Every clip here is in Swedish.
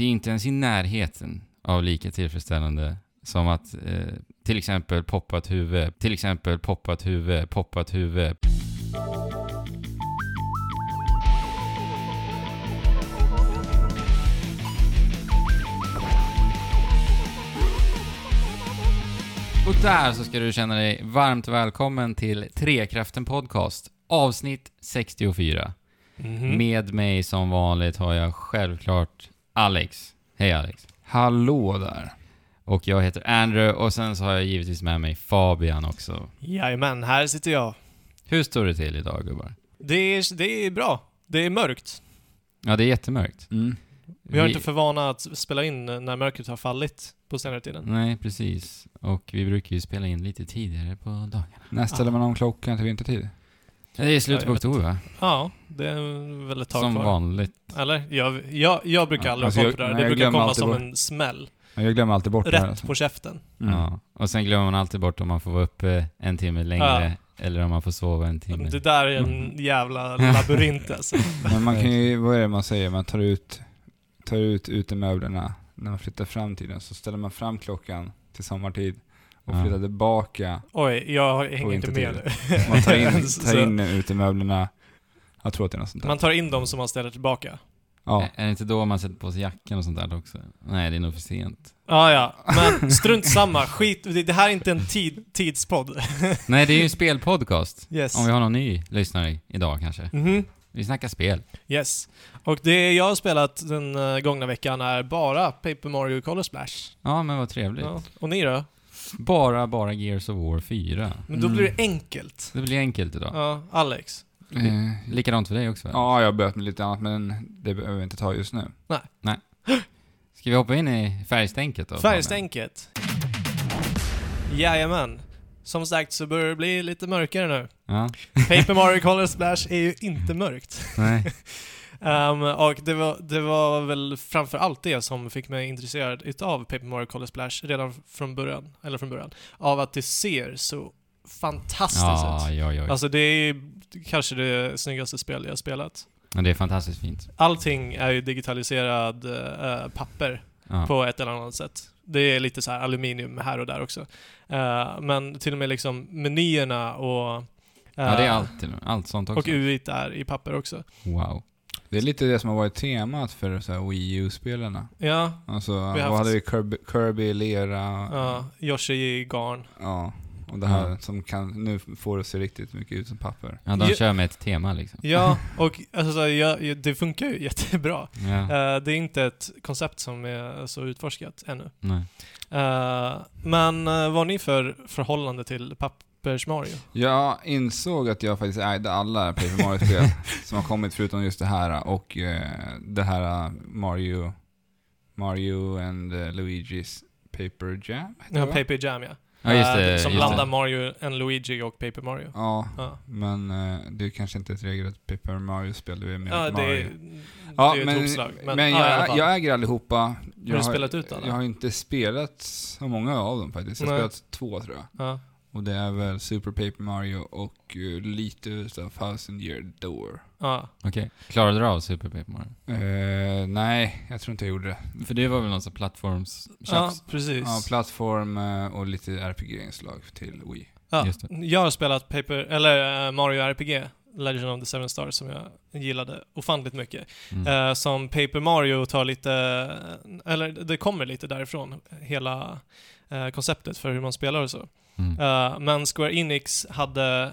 det är inte ens i närheten av lika tillfredsställande som att eh, till exempel poppa ett huvud, till exempel poppa ett huvud, poppa ett huvud. Och där så ska du känna dig varmt välkommen till Trekraften Podcast, avsnitt 64. Mhm. Med mig som vanligt har jag självklart Alex. Hej Alex. Hallå där. Och jag heter Andrew och sen så har jag givetvis med mig Fabian också. Jajamän, här sitter jag. Hur står det till idag gubbar? Det är, det är bra. Det är mörkt. Ja, det är jättemörkt. Mm. Vi har inte för vana att spela in när mörkret har fallit på senare tiden. Nej, precis. Och vi brukar ju spela in lite tidigare på dagarna. När ställer man om klockan till vintertid? Det är slutet på oktober va? Ja, det är väl ett tag Som kvar. vanligt. Eller? Jag, jag, jag brukar Ja, aldrig alltså jag- koll på det nej, Det brukar komma som bort. en smäll. Jag glömmer alltid bort det här. Rätt Alltså. på käften. Mm. Ja. Och sen glömmer man alltid bort om man får vara uppe en timme längre eller om man får sova en timme. Det där är en jävla labyrint alltså. Men man kan ju, vad är det man säger? Man tar ut, tar ut utemöblerna. När man flyttar fram tiden så ställer man fram klockan till sommartid och Ja. flyttar tillbaka. Oj, jag hänger inte med nu. Man tar in, tar in utemöblerna. Jag tror att det är något sånt där. Man tar in dem som man ställer tillbaka. Ja. Är det inte då man sätter på sig jackan och sånt där också? Nej, det är nog för sent. Ja, ja. Men strunt samma. Skit. Det, här är inte en tid, tidspodd. Nej, det är ju en spelpodcast. Yes. Om vi har någon ny lyssnare idag kanske. Mhm. Vi snackar spel. Yes. Och det jag har spelat den eh, gångna veckan är bara Paper Mario Color Splash. Ja, men vad trevligt. Ja. Och ni då? Bara, bara Gears of War 4. Men då Mm. blir det enkelt. Det blir enkelt idag. Ja, Alex. Eh, Likadant för dig också va? ja, jag har börjat med lite annat men det behöver vi inte ta just nu. Ska vi hoppa in i färgstänket då? Färgstänket. Jajamän. Som sagt så börjar det bli lite mörkare nu. Ja. Paper Mario Color Splash är ju inte mörkt. Nej. Ehm, och det var, det var väl framför allt det som fick mig intresserad utav Paper Mario Color Splash redan från början, eller från början, av att det ser så fantastiskt Ja, ut. ja, ja. Alltså det är kanske det snyggaste spel jag har spelat. Men det är fantastiskt fint. Allting är ju digitaliserad eh, papper Ja. på ett eller annat sätt. Det är lite så här aluminium här och där också. Eh, men till och med liksom menyerna och... eh, ja, det är allt, och med. allt sånt också. Och UIT är i papper också. Wow. Det är lite det som har varit temat för så Wii U-spelarna. Ja, Alltså, haft- hade vi? Kirby, Kirby lera. ja Yoshi i garn. Ja. Och det här Ja. som kan, nu får det se riktigt mycket ut som papper. Ja, de kör med ett tema liksom. Ja, och alltså, så, ja, det funkar ju jättebra. Ja. Eh, det är inte ett koncept som är så utforskat ännu. Nej. Eh, men uh, vad har ni för förhållande till Pappers-Mario? Jag insåg att jag faktiskt ägde alla Paper Mario-spel som har kommit förutom just det här och det här Mario, Mario and Luigi's Paper Jam. Ja? Paper Jam ja. Ja, just Eh, det. som just blandar det. Mario and Luigi och Paper Mario. Ja, Ja, men eh, det är kanske inte ett regelrätt Paper Mario-spel, det är mer ja ett Mario. är- Ja, det är men, ett hopslag. Men, men ja, jag, fall. jag äger allihopa. Jag du spelat ut alla? Jag har inte spelat så många av dem faktiskt. Jag har spelat två tror jag. Och det är väl Super Paper Mario och eh, lite utav Thousand Year Door. Ja. Okej. Klarade du av Super Paper Mario? Eh, nej, jag tror inte jag gjorde det. För det var väl någon sån plattforms ja, precis. Ja, plattform eh, och lite RPG-inslag till Wii. Ja, Just det. jag har spelat Paper, eller eh, Mario RPG, Legend of the Seven Stars, som jag gillade ofantligt mycket. Mm. Eh, som Paper Mario tar lite, eller det kommer lite därifrån, hela eh, konceptet för hur man spelar och så. Mm. Eh, men Square Enix hade,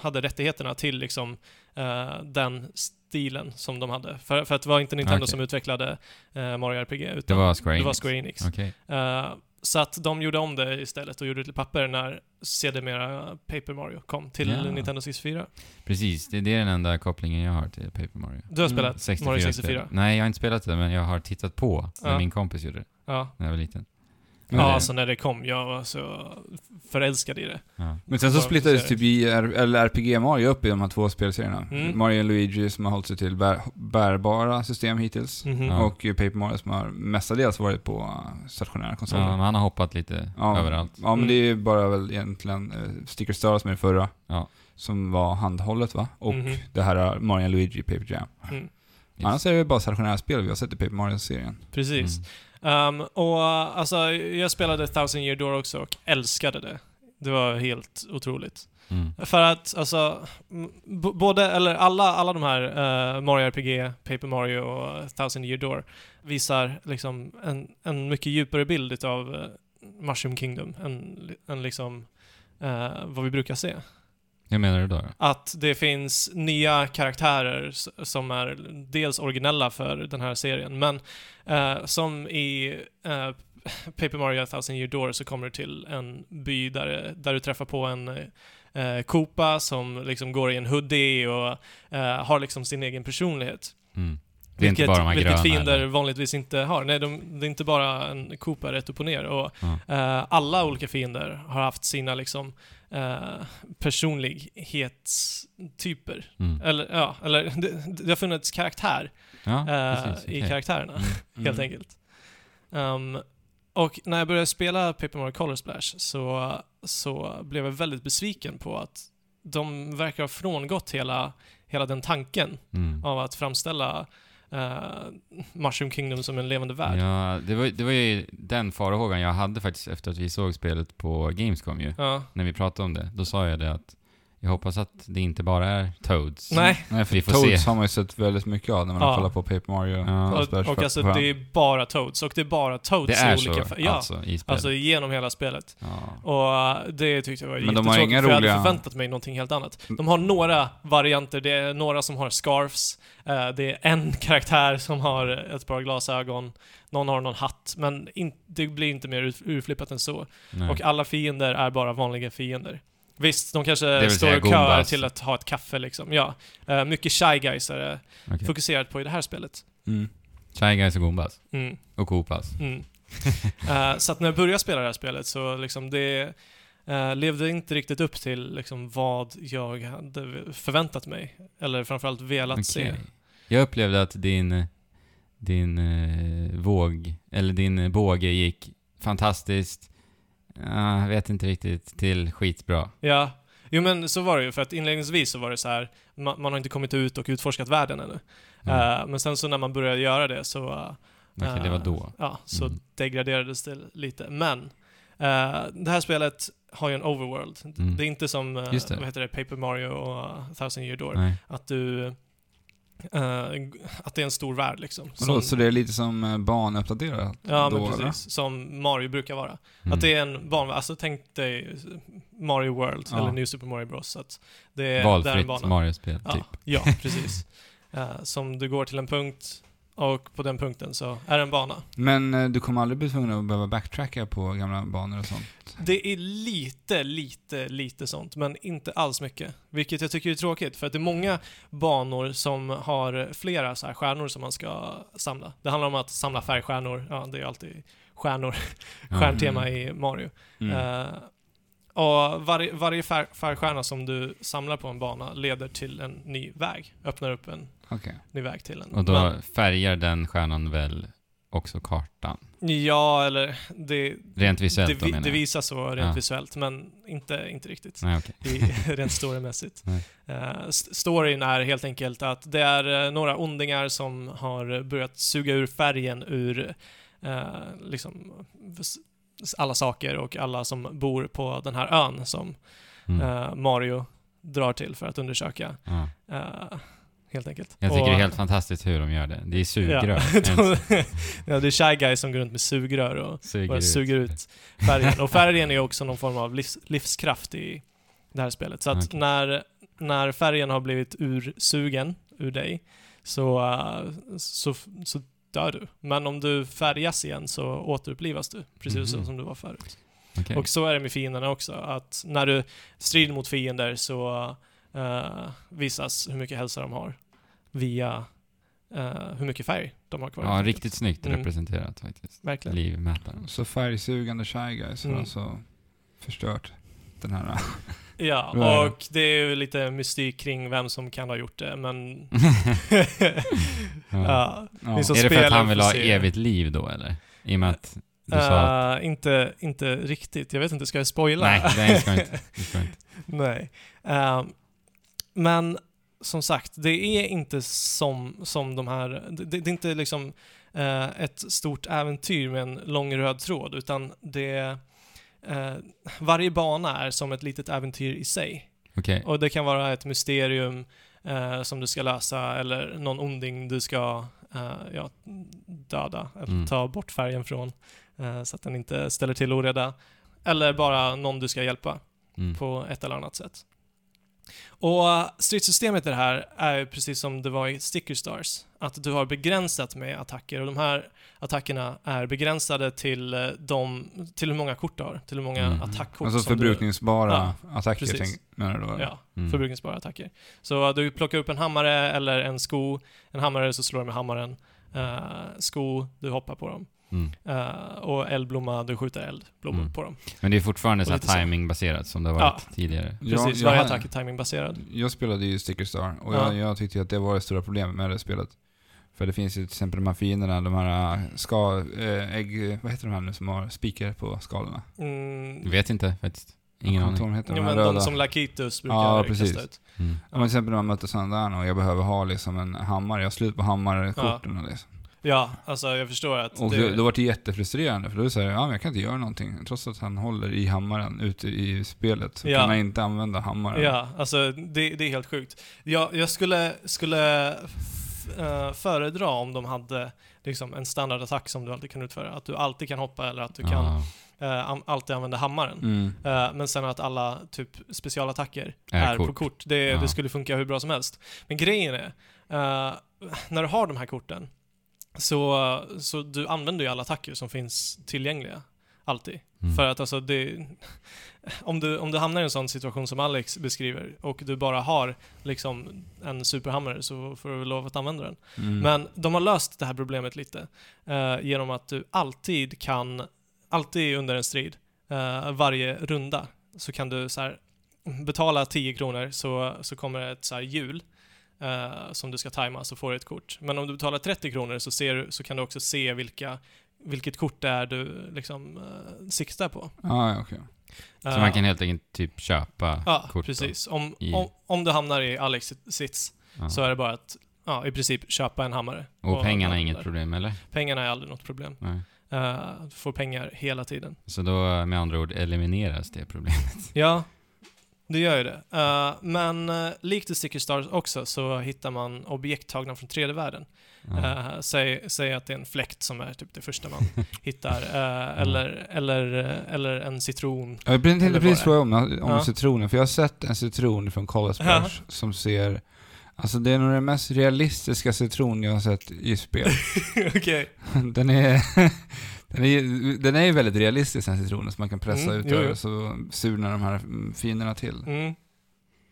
hade rättigheterna till liksom eh, den stilen som de hade. För, för att det var inte Nintendo Okej. som utvecklade eh, Mario RPG, Det utan var Square det Enix? var Square Enix. Eh, så att de gjorde om det istället och gjorde det till papper när sedermera Paper Mario kom till Ja. Nintendo 64. Precis, det, det är den enda kopplingen jag har till Paper Mario. Du har Mm, spelat 64 Mario spel. 64? Nej, jag har inte spelat det, men jag har tittat på när min kompis gjorde det Ja. när jag var liten. Ja, det- alltså när det kom, jag var så förälskad i det. Ja. men sen så splittades typ eller RPG Mario upp i de här två spelserierna. Mm. Mario och Luigi som har hållit sig till bär, bärbara system hittills. Mhm. Ja. Och eh, Paper Mario som har mestadels varit på eh, stationära konsoler. Ja, men han har hoppat lite Ja. överallt. Ja, men Mm. det är ju bara väl egentligen uh, Sticker Star som är det förra. Ja. Som var handhållet va? Och Mhm. det här eh, Mario och Luigi Paper Jam. Mm. Annars är det bara stationära spel vi har sett i Paper Mario-serien. Precis. Um, och alltså, jag spelade Thousand Year Door också och älskade det. Det var helt otroligt. Mm. För att, alltså, både, eller alla, alla de här eh, Mario RPG, Paper Mario och Thousand Year Door visar liksom en, en mycket djupare bild utav eh, Mushroom Kingdom än, än liksom eh, vad vi brukar se. Hur menar du då? Att det finns nya karaktärer som är dels originella för den här serien, men eh, som i eh, Paper Mario Thousand Year Door så kommer du till en by där, där du träffar på en eh, Koopa som liksom går i en hoodie och eh, har liksom sin egen personlighet. Mm. Det är inte vilket bara de här vilket gröna, fiender eller? vanligtvis inte har. Nej, de, det är inte bara en Koopa rätt upp och ner. Och, Ja. eh, alla olika fiender har haft sina liksom eh, personlighetstyper. Mm. Eller, ja, eller det, det har funnits karaktär Ja, eh, precis. i karaktärerna, Mm. helt enkelt. Um, och när jag började spela Paper Mario Color Splash så, så blev jag väldigt besviken på att de verkar ha frångått hela, hela den tanken Mm. av att framställa eh, Mushroom Kingdom som en levande värld. Ja, det var, det var ju den farhågan jag hade faktiskt efter att vi såg spelet på Gamescom ju. Ja. När vi pratade om det. Då sa jag det att jag hoppas att det inte bara är Toads. Nej, Nej, för Vi får Toads se. har man ju sett väldigt mycket av när man Ja. har kollat på Paper Mario. Ja. och och, alltså det är bara Toads, och det är bara Toads Det är i så olika färger. Ja, alltså i spelet. alltså genom hela spelet. ja. Och eh, det tyckte jag var Men de har jättetråkigt, inga för jag roliga- hade förväntat mig någonting helt annat. De har några varianter, det är några som har scarfs, eh, det är en karaktär som har ett par glasögon, någon har någon hatt, men in, det blir inte mer ur- urflippat än så. Nej. Och alla fiender är bara vanliga fiender. Visst, de kanske står och köar till att ha ett kaffe liksom. Ja. Eh, mycket Shy Guys är det Okej. fokuserat på i det här spelet. Mm. Shy Guys och Goombas. Mm. Och Koopas. Mm. Eh, så att när jag började spela det här spelet så liksom det eh, levde inte riktigt upp till liksom vad jag hade förväntat mig. Eller framförallt velat se. Okej. Jag upplevde att din, din eh, våg, eller din båge gick fantastiskt, jag vet inte riktigt, till skitbra. Ja, jo men så var det ju. För att inledningsvis så var det så här, man, man har inte kommit ut och utforskat världen ännu. Mm. Eh, men sen så när man började göra det så eh, Okej, det var då. Ja, så Mm. degraderades det lite. Men eh, det här spelet har ju en overworld. Mm. Det är inte som eh, vad heter det, Paper Mario och uh, Thousand Year Door. Nej. Att du... eh, att det är en stor värld liksom. Som- så det är lite som eh, banuppdaterat? ja, då, men eller? precis. Som Mario brukar vara. Mm. Att det är en barn... Alltså tänk dig Mario World Ja. eller New Super Mario Bros. Så att det är, Valfritt. Mario-spel, Ja, typ. ja precis. Eh, som du går till en punkt och på den punkten så är det en bana. Men eh, du kommer aldrig bli tvungen att behöva backtracka på gamla banor och sånt? Det är lite, lite, lite sånt, men inte alls mycket. Vilket jag tycker är tråkigt, för att det är många banor som har flera så här stjärnor som man ska samla. Det handlar om att samla färgstjärnor, ja det är alltid stjärnor, stjärntema i Mario. Mm. Eh, och varje, varje färg, färgstjärna som du samlar på en bana leder till en ny väg, öppnar upp en Okej. ny väg till en. Och då Men- färgar den stjärnan väl också kartan? ja, eller det, Rent visuellt det, då vi- menar det visar så rent Ja. visuellt, men inte, inte riktigt. Nej, okej. i, rent storymässigt. Uh, st- storyn är helt enkelt att det är eh, några ondingar som har börjat suga ur färgen ur eh, liksom alla saker och alla som bor på den här ön som Mm. eh, Mario drar till för att undersöka. Ja. eh, helt enkelt. Jag tycker Och- det är helt fantastiskt hur de gör det. Det är sugrör. Ja, ja, det är Shy Guy som går runt med sugrör och Suger bara ut. suger ut färgen. Och färgen är också någon form av livs, livskraft i det här spelet. Så att Okej. när, när färgen har blivit ursugen ur dig så, uh, så, så dör du. Men om du färgas igen så återupplivas du, precis Mhm. som du var förut. Okej. Och så är det med fienderna också, att när du strider mot fiender så uh, visas hur mycket hälsa de har via uh, hur mycket färg de har kvar. Ja, riktigt snyggt Mm. representerat faktiskt. Verkligen. Livmätaren. Så färgsugande Shy Guys har Mm. alltså förstört den här... Ja, och det är ju lite mystik kring vem som kan ha gjort det, men... ja. Ja. Är det för att han vill ha evigt liv då eller? I och med att du sa att... Eh, inte, inte riktigt. Jag vet inte, ska jag spoila? Nej, nej, det ska inte. Ska inte. Nej. Ehm, men som sagt, det är inte som, som de här, det, det är inte liksom eh, ett stort äventyr med en lång röd tråd, utan det eh, varje bana är som ett litet äventyr i sig. Okej. Och det kan vara ett mysterium eh, som du ska lösa eller någon onding du ska eh, ja, döda eller Mm. ta bort färgen från eh, så att den inte ställer till oreda. Eller bara någon du ska hjälpa Mm. på ett eller annat sätt. Och eh, stridssystemet i det här är precis som det var i Sticker Stars. Att du har begränsat med attacker och de här attackerna är begränsade till, eh, de, till hur många kort du har. Till hur många Mm. attackkort Alltså som du... förbrukningsbara attacker, precis. tänk, menar du då? Ja, Mm. förbrukningsbara attacker. Så du plockar upp en hammare eller en sko. En hammare så slår du med hammaren. Uh, sko, du hoppar på dem. Mm. Eh, och eldblomma, du skjuter eldblommor Mm. på dem. Men det är fortfarande så timingbaserat som det har Ja. varit tidigare. Precis, Jag- varje attack är timingbaserad. Jag spelade ju Sticker Star och Ja. jag, jag tyckte att det var det stora problemet med det spelet. För det finns ju till exempel de här fienderna, de här äh, ska, äh, ägg, vad heter de här nu som har spikar på skalorna? Mm. Vet inte faktiskt. Ingen aning. heter, Ja, de men de som Lakitus brukar Ja, kasta precis. ut. Mm. Ja, men till exempel när man möter sådana där och jag behöver ha liksom en hammare, jag har slut på hammarkorten och liksom. Ja, alltså jag förstår att Och det, då, då var det jättefrustrerande för då säger jag, ja men jag kan inte göra någonting. Trots att han håller i hammaren ute i spelet så Ja. kan han inte använda hammaren. Ja, alltså det, det är helt sjukt. Jag, jag skulle, skulle eh, föredra om de hade liksom en standardattack som du alltid kan utföra. Att du alltid kan hoppa eller att du kan Ja, eh, alltid använda hammaren. Mm. Eh, men sen att alla typ specialattacker Är är, på kort. kort. Det, Ja. det skulle funka hur bra som helst. Men grejen är, eh, när du har de här korten så, så du använder ju alla attacker som finns tillgängliga. Alltid. Mm. För att alltså det... Om du, om du hamnar i en sån situation som Alex beskriver och du bara har liksom en superhammare så får du väl lov att använda den. Mm. Men de har löst det här problemet lite eh, genom att du alltid kan, alltid under en strid, eh, varje runda, så kan du så här, betala 10 kronor så, så kommer ett så här hjul eh, som du ska tajma så får du ett kort. Men om du betalar 30 kronor så, ser, så kan du också se vilka, vilket kort det är du liksom eh, siktar på. Ja, ja, okej. Så Eh, man kan helt enkelt typ köpa Ja, kort då? precis. Om, i- om, om du hamnar i Alex sits Ja. så är det bara att ja, i princip köpa en hammare. Och pengarna är där. inget problem, eller? Pengarna är aldrig något problem. Nej. Eh, du får pengar hela tiden. Så då med andra ord elimineras det problemet. Ja, det gör ju det. Eh, men uh, likt i Sticker Stars också så hittar man objekt tagna från 3D-världen. Ja. Eh, säg, säg att det är en fläkt som är typ det första man hittar. eh, eller, eller, eller en citron. Jag tänkte precis fråga om, om Ja. citronen, för jag har sett en citron från Color Ja. Som ser Alltså det är nog den mest realistiska citron jag har sett i spel. Okej. den är... Den är, den är ju väldigt realistisk den citronen, så man kan pressa Mm, ut jo. så surnar de här mm, finerna till. Mm,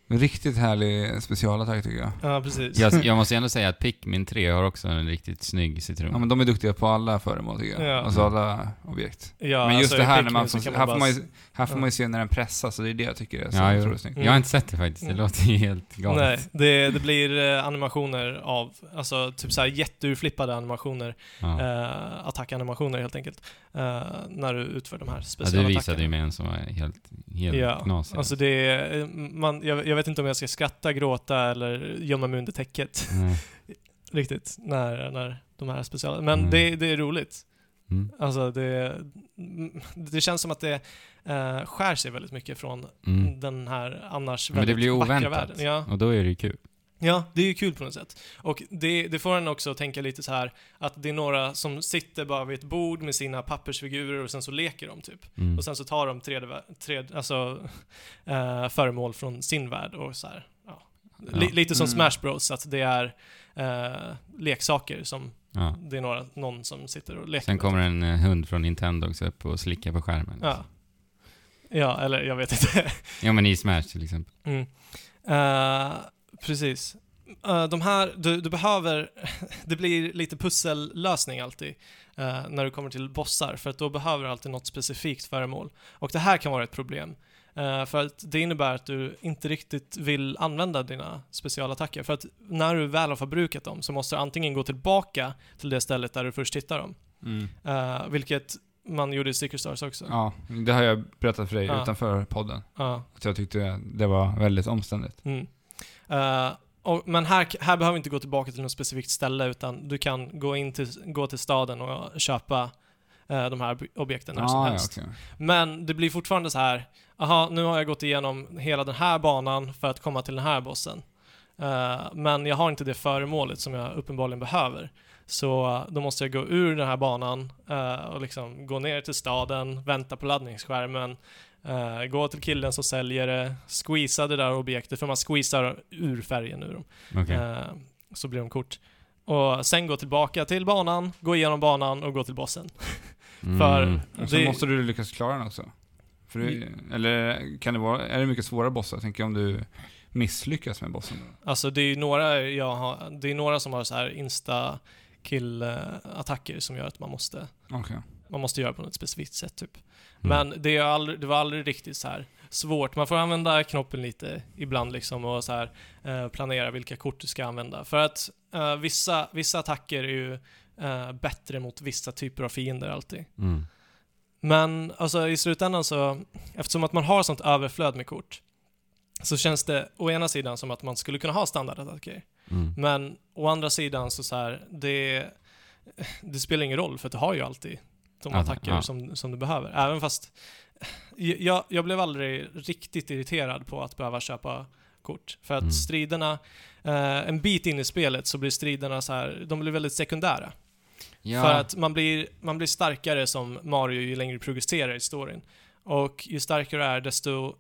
En Riktigt härlig specialattack tycker jag. ja, precis. Jag, jag måste ändå säga att Pikmin 3 har också en riktigt snygg citron. Ja men de är duktiga på alla föremål tycker jag. Ja. Alltså alla objekt. Ja, men just alltså, det här när man, får, här, får man ju, här får man ju se när den pressas, och det är det jag tycker är så Ja, otroligt snyggt. Mm. Jag har inte sett det faktiskt, det Mm. låter ju helt galet. Nej, det, det blir eh, animationer av, alltså typ såhär jätteurflippade animationer, Ja. eh, attackanimationer helt enkelt, eh, när du utför de här ja, du visade ju mig en som var helt, helt Ja, knasig. alltså det är, eh, man, jag, jag vet inte om jag ska skratta, gråta eller gömma mig under täcket Nej. riktigt när, när de här speciala, men Mm. det, det är roligt. Mm. Alltså det, mm, det känns som att det eh, skär sig väldigt mycket från Mm. den här annars Men det väldigt blir ju vackra oväntat. världen. Ja. Och då är det ju kul. Ja, det är ju kul på något sätt. Och det, det får en också att tänka lite så här att det är några som sitter bara vid ett bord med sina pappersfigurer och sen så leker de typ. Mm. Och sen så tar de 3D, 3D, alltså, eh, föremål från sin värld och så här, ja. Ja. lite som Mm. Smash Bros, att det är eh, leksaker som Ja. det är några, någon som sitter och leker Sen kommer en eh, hund från Nintendo också upp och slickar på skärmen. Ja. Ja, eller jag vet inte. ja men i Smash till exempel. Mm. Eh, precis. Eh, de här, du, du behöver, det blir lite pussellösning alltid eh, när du kommer till bossar, för att då behöver du alltid något specifikt föremål. Och det här kan vara ett problem. eh, för att det innebär att du inte riktigt vill använda dina specialattacker. För att när du väl har förbrukat dem så måste du antingen gå tillbaka till det stället där du först hittade dem. Mm. Vilket man gjorde i Sticker Stars också. Ja, det har jag berättat för dig utanför podden. Att jag tyckte det var väldigt omständigt. Mm. Eh, och, men här, här behöver vi inte gå tillbaka till något specifikt ställe utan du kan gå in till, gå till staden och köpa eh, de här ob- objekten när som Ah, ja, helst. okej. Men det blir fortfarande så här, aha, nu har jag gått igenom hela den här banan för att komma till den här bossen. Eh, men jag har inte det föremålet som jag uppenbarligen behöver. Så då måste jag gå ur den här banan eh, och liksom gå ner till staden, vänta på laddningsskärmen, eh, gå till killen som säljer det, squeeza det där objektet, för man squeezar ur färgen ur dem. Okej. Eh, så blir de kort. Och sen gå tillbaka till banan, gå igenom banan och gå till bossen. för- Mm. Och så Det- måste du lyckas klara den också. För det, eller kan det vara, är det mycket svåra bossar? Jag tänker om du misslyckas med bossen. Alltså det är ju några, jag har, det är några som har så här insta kill attacker som gör att man måste, Okej. man måste göra på något specifikt sätt typ. Mm. Men det, är aldrig, det var aldrig riktigt så här svårt. Man får använda knoppen lite ibland liksom och så här, eh, planera vilka kort du ska använda. För att eh, vissa, vissa attacker är ju eh, bättre mot vissa typer av fiender alltid. Mm. Men alltså i slutändan så, eftersom att man har sånt överflöd med kort, så känns det å ena sidan som att man skulle kunna ha standardattacker. Mm. Men å andra sidan så, så här, det, det spelar ingen roll för att du har ju alltid de attacker ja. som, som du behöver. Även fast jag, jag blev aldrig riktigt irriterad på att behöva köpa kort. För att Mm. striderna, eh, en bit in i spelet så blir striderna så här, de blir väldigt sekundära. Ja. För att man blir, man blir starkare som Mario ju längre du progresserar i storyn. Och ju starkare du är, desto,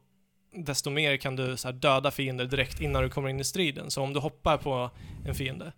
desto mer kan du så döda fiender direkt innan du kommer in i striden. Så om du hoppar på en fiende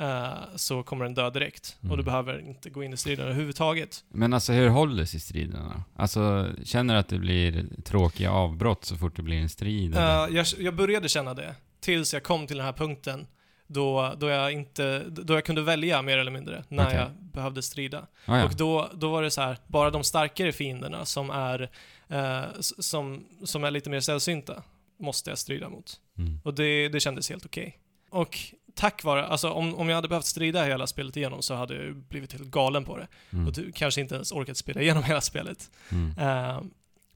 eh, så kommer den dö direkt. Och du Mm. behöver inte gå in i striden överhuvudtaget. Men alltså hur håller sig striderna? Alltså, känner du att det blir tråkiga avbrott så fort det blir en strid? Eh, jag, jag började känna det, tills jag kom till den här punkten då, då, jag inte, då jag kunde välja mer eller mindre när Okej. jag behövde strida. Ah, ja. Och då, då var det så här, bara de starkare fienderna som är, eh, som, som är lite mer sällsynta måste jag strida mot. Mm. Och det, det kändes helt okej. Och tack vare, alltså om, om jag hade behövt strida hela spelet igenom så hade jag blivit helt galen på det. Mm. Och du kanske inte ens orkat spela igenom hela spelet. Mm. Eh,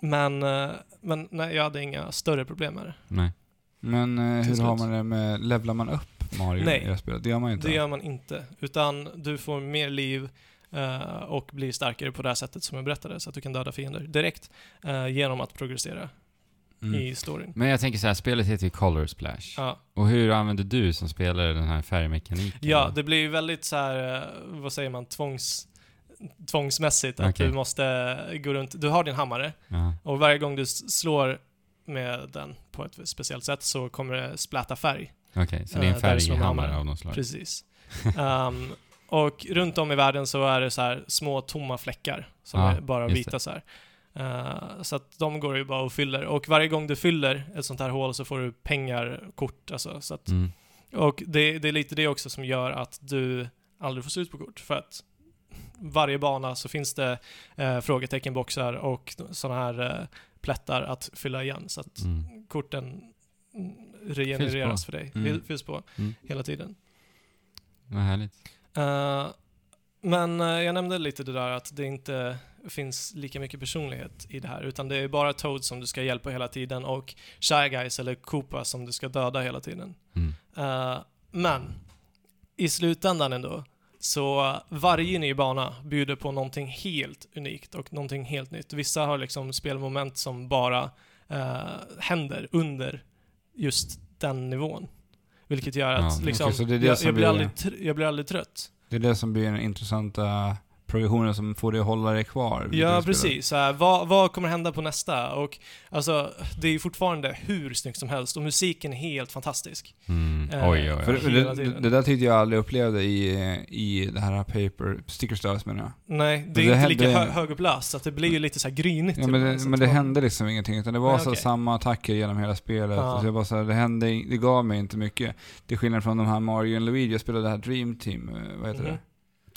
men, eh, men nej, jag hade inga större problem med det. Nej. Men Till hur har man det med, levlar man upp Mario Nej. i det här spelet? Det gör man inte. Det gör man inte. Utan du får mer liv och blir starkare på det här sättet som jag berättade, så att du kan döda fiender direkt eh, genom att progressera Mm. i storyn. Men jag tänker så här, spelet heter ju Color Splash. Ja. Och hur använder du som spelare den här färgmekaniken? ja, det blir ju väldigt så här, eh, vad säger man, tvångs, tvångsmässigt att Okej. du måste gå runt. Du har din hammare Ja. och varje gång du slår med den på ett speciellt sätt så kommer det splatta färg. Okej, så det är Eh, en med färghammare hammare. av något slag? Precis. Ehm, och runt om i världen så är det så här små tomma fläckar som Ja, är bara vita så här. Eh, så att de går ju bara och fyller. Och varje gång du fyller ett sånt här hål så får du pengar, kort, alltså. Så att, Mm. Och det, det är lite det också som gör att du aldrig får slut på kort. För att varje bana så finns det eh, frågeteckenboxar och sådana här eh, plättar att fylla igen. Så att Mm. korten mm, regenereras för dig. Mm. Fylls på Mm. hela tiden. Vad härligt. Men jag nämnde lite det där att det inte finns lika mycket personlighet i det här, utan det är bara Toad som du ska hjälpa hela tiden och Shy Guys eller Koopa som du ska döda hela tiden. Mm. Eh, men i slutändan ändå, så varje ny bana bjuder på någonting helt unikt och någonting helt nytt. Vissa har liksom spelmoment som bara eh, händer under just den nivån. Vilket gör att Ja, liksom, det jag, jag, blir aldrig, jag blir aldrig trött. Det är det som blir den intressanta progressionen som får dig att hålla dig kvar. det Ja, precis. Så här, vad, vad kommer hända på nästa? Och alltså, det är ju fortfarande hur snyggt som helst och musiken är helt fantastisk. Mm. Eh, Oj, oj, För oj. det, Hela det, tiden. det där tyckte jag aldrig upplevde i, i det här paper, sticker stars menar jag. Nej, det är det inte hände- lika hö högupplöst, så att det blir ju lite så här grynigt. Ja, men ibland, det, men det hände liksom ingenting, utan det var Nej, så okej. samma attacker genom hela spelet. Ja. Och så jag bara så här, det, hände, det gav mig inte mycket. Till skillnad från de här Mario och Luigi, jag spelade det här Dream Team, eh, vad heter Mhm. det?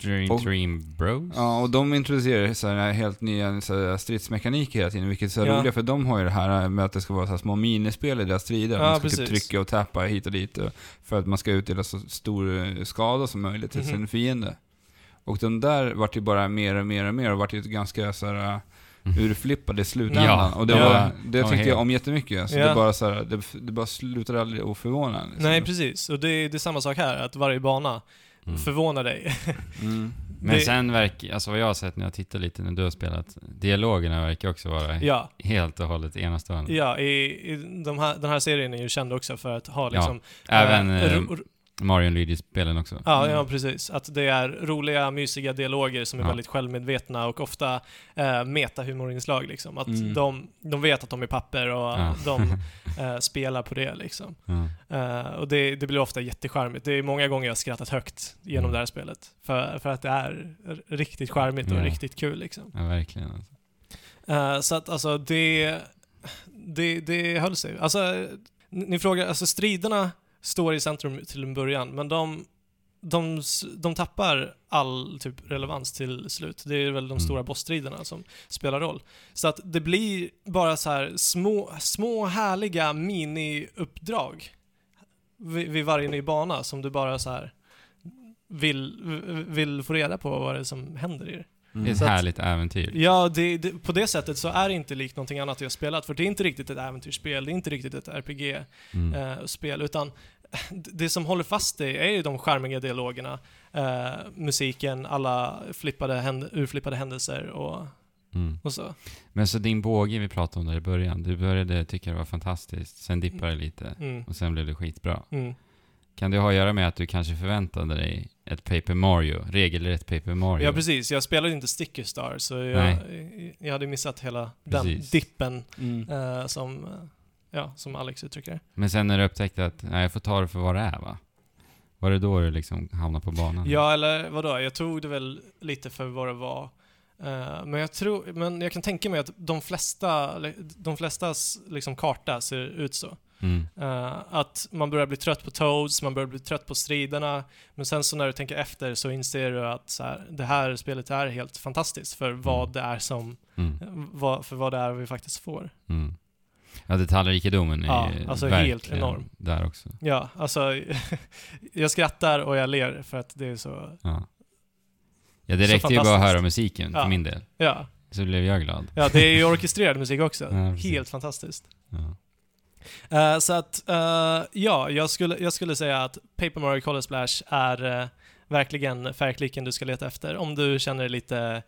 Dream, Och- Dream Bros? Ja, och de introducerar så här helt nya så här, stridsmekaniker hela tiden, vilket är så Ja. roliga, för de har ju det här med att det ska vara så här små minispel i deras strider. Ja, man ska typ precis. trycka och tappa hit och dit och- för att man ska utdela så stor eh, skada som möjligt till Mhm. sin fiende. Och de där vart ju bara mer och mer och mer och vart ju ganska så här, urflippade i slutändan. Ja. och det, Ja. var, det Ja, tyckte helt. jag om jättemycket. Så Ja. det, bara så här, det, det bara slutade aldrig att förvåna. Liksom. Nej, precis. Och det, det är samma sak här, att varje bana Mm. förvånar dig. Mm. Men det- sen verkar, alltså vad jag har sett när jag tittar lite när du har spelat, dialogerna verkar också vara Ja, helt och hållet enastående. ja i, i de här, den här serien är ju känd också för att ha liksom... Även eh, ro- ro- Mario och Luigi-spelen också. Ja, Mm. ja, precis. Att det är roliga, mysiga dialoger som är Ja. väldigt självmedvetna och ofta eh, metahumorinslag liksom. Att Mm. de, de vet att de är papper och Ja. de eh, spelar på det liksom. Ja. Eh, och det, det blir ofta jättecharmigt. Det är många gånger jag har skrattat högt genom Mm. det här spelet. För, för att det är riktigt charmigt och Ja. riktigt kul liksom. ja, verkligen. Alltså. Eh, så att alltså det, det, det höll sig. Alltså, ni ni frågar, alltså striderna står i centrum till en början, men de, de, de tappar all typ relevans till slut. Det är väl de Mm. stora bossstriderna som spelar roll. Så att det blir bara så här små, små härliga mini-uppdrag vid, vid varje ny bana som du bara så här vill, vill få reda på vad det är som händer i det. Det är Mm. ett härligt äventyr. Ja, det, det, på det sättet så är det inte likt någonting annat jag spelat, för det är inte riktigt ett äventyrsspel, det är inte riktigt ett RPG-spel, Mm. utan det som håller fast dig är ju de charmiga dialogerna, eh, musiken, alla flippade händ- urflippade händelser och, Mm. och så. Men så din båge vi pratade om där i början, du började tycka det var fantastiskt, sen dippade det lite Mm. och sen blev det skitbra. Mm. Kan det ha att göra med att du kanske förväntade dig ett Paper Mario, regelrätt Paper Mario? Ja, precis. Jag spelade inte Sticker Star, så jag, jag hade missat hela den Precis. dippen Mm. eh, som, eh, ja, som Alex uttrycker det. Men sen när du upptäckte att, nej jag får ta det för vad det är va? Var det då du liksom hamnade på banan? Ja, eller vadå? Jag tog det väl lite för vad det var. Eh, men jag tror, men jag kan tänka mig att de flesta, de flestas liksom karta ser ut så. Mm. Eh, att man börjar bli trött på Toads, man börjar bli trött på striderna, men sen så när du tänker efter så inser du att så här, det här spelet är helt fantastiskt för vad det är som, Mm. vad, för vad det är vi faktiskt får. Mm. Ja, detaljrikedomen är Ja, alltså helt enorm. där också. Ja, alltså jag skrattar och jag ler för att det är så, Ja, ja det räckte ju bara att höra musiken Ja. för min del. ja. Så blev jag glad. Ja, det är ju orkestrerad musik också. Ja, helt fantastiskt. Eh, så att, eh, ja, jag skulle, jag skulle säga att Paper Mario Color Splash är eh, verkligen färgklicken du ska leta efter om du känner dig lite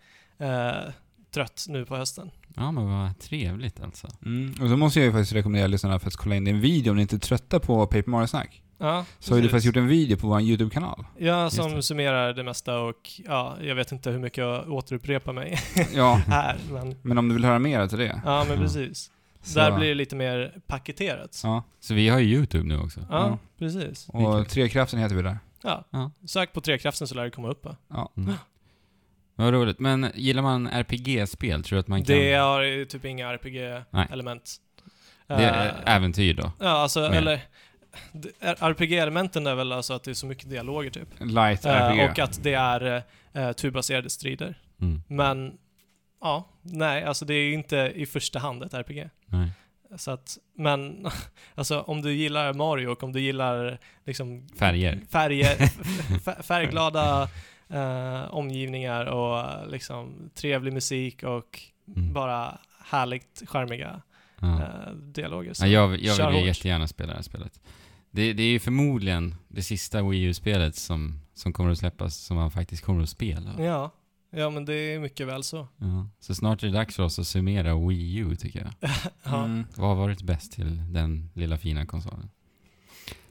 trött nu på hösten. Ja, men vad trevligt alltså. Mm. Och så måste jag ju faktiskt rekommendera lyssnarna för att kolla in din video om ni inte är trötta på Paper Mario-snack. Ja, Så har du faktiskt gjort en video på vår YouTube-kanal. Ja, som det. summerar det mesta och ja, jag vet inte hur mycket jag återupprepar mig Ja, här, men men om du vill höra mer till det. ja, men Ja. precis. Så, Där blir det lite mer paketerat. Ja, Ja, Så vi har ju YouTube nu också. Ja. precis. och Trekraften heter vi där. Ja. Ja. Sök på Trekraften så lär det komma upp. Va? Ja. Mm. Vad roligt. Men gillar man RPG-spel? Tror du att man kan... Det har typ inga RPG-element. Det är äventyr då? Ja, alltså, Mer. eller... RPG-elementen är väl alltså att det är så mycket dialoger typ. Light Eh, RPG. och att det är uh, turbaserade strider. Mm. Men, ja, nej, alltså det är inte i första hand ett RPG. Nej. Så att, men, alltså om du gillar Mario och om du gillar liksom Färger. färger, färgglada eh, omgivningar och eh, liksom trevlig musik och Mm. bara härligt charmiga Ja. eh, dialoger. Så Ja, jag jag vill ju jättegärna spela det här spelet. Det, det är ju förmodligen det sista Wii U-spelet som, som kommer att släppas som man faktiskt kommer att spela. Ja, ja men det är mycket väl så. Ja. Så snart är det dags för oss att summera Wii U, tycker jag. Ja. Mm. Vad har varit bäst till den lilla fina konsolen?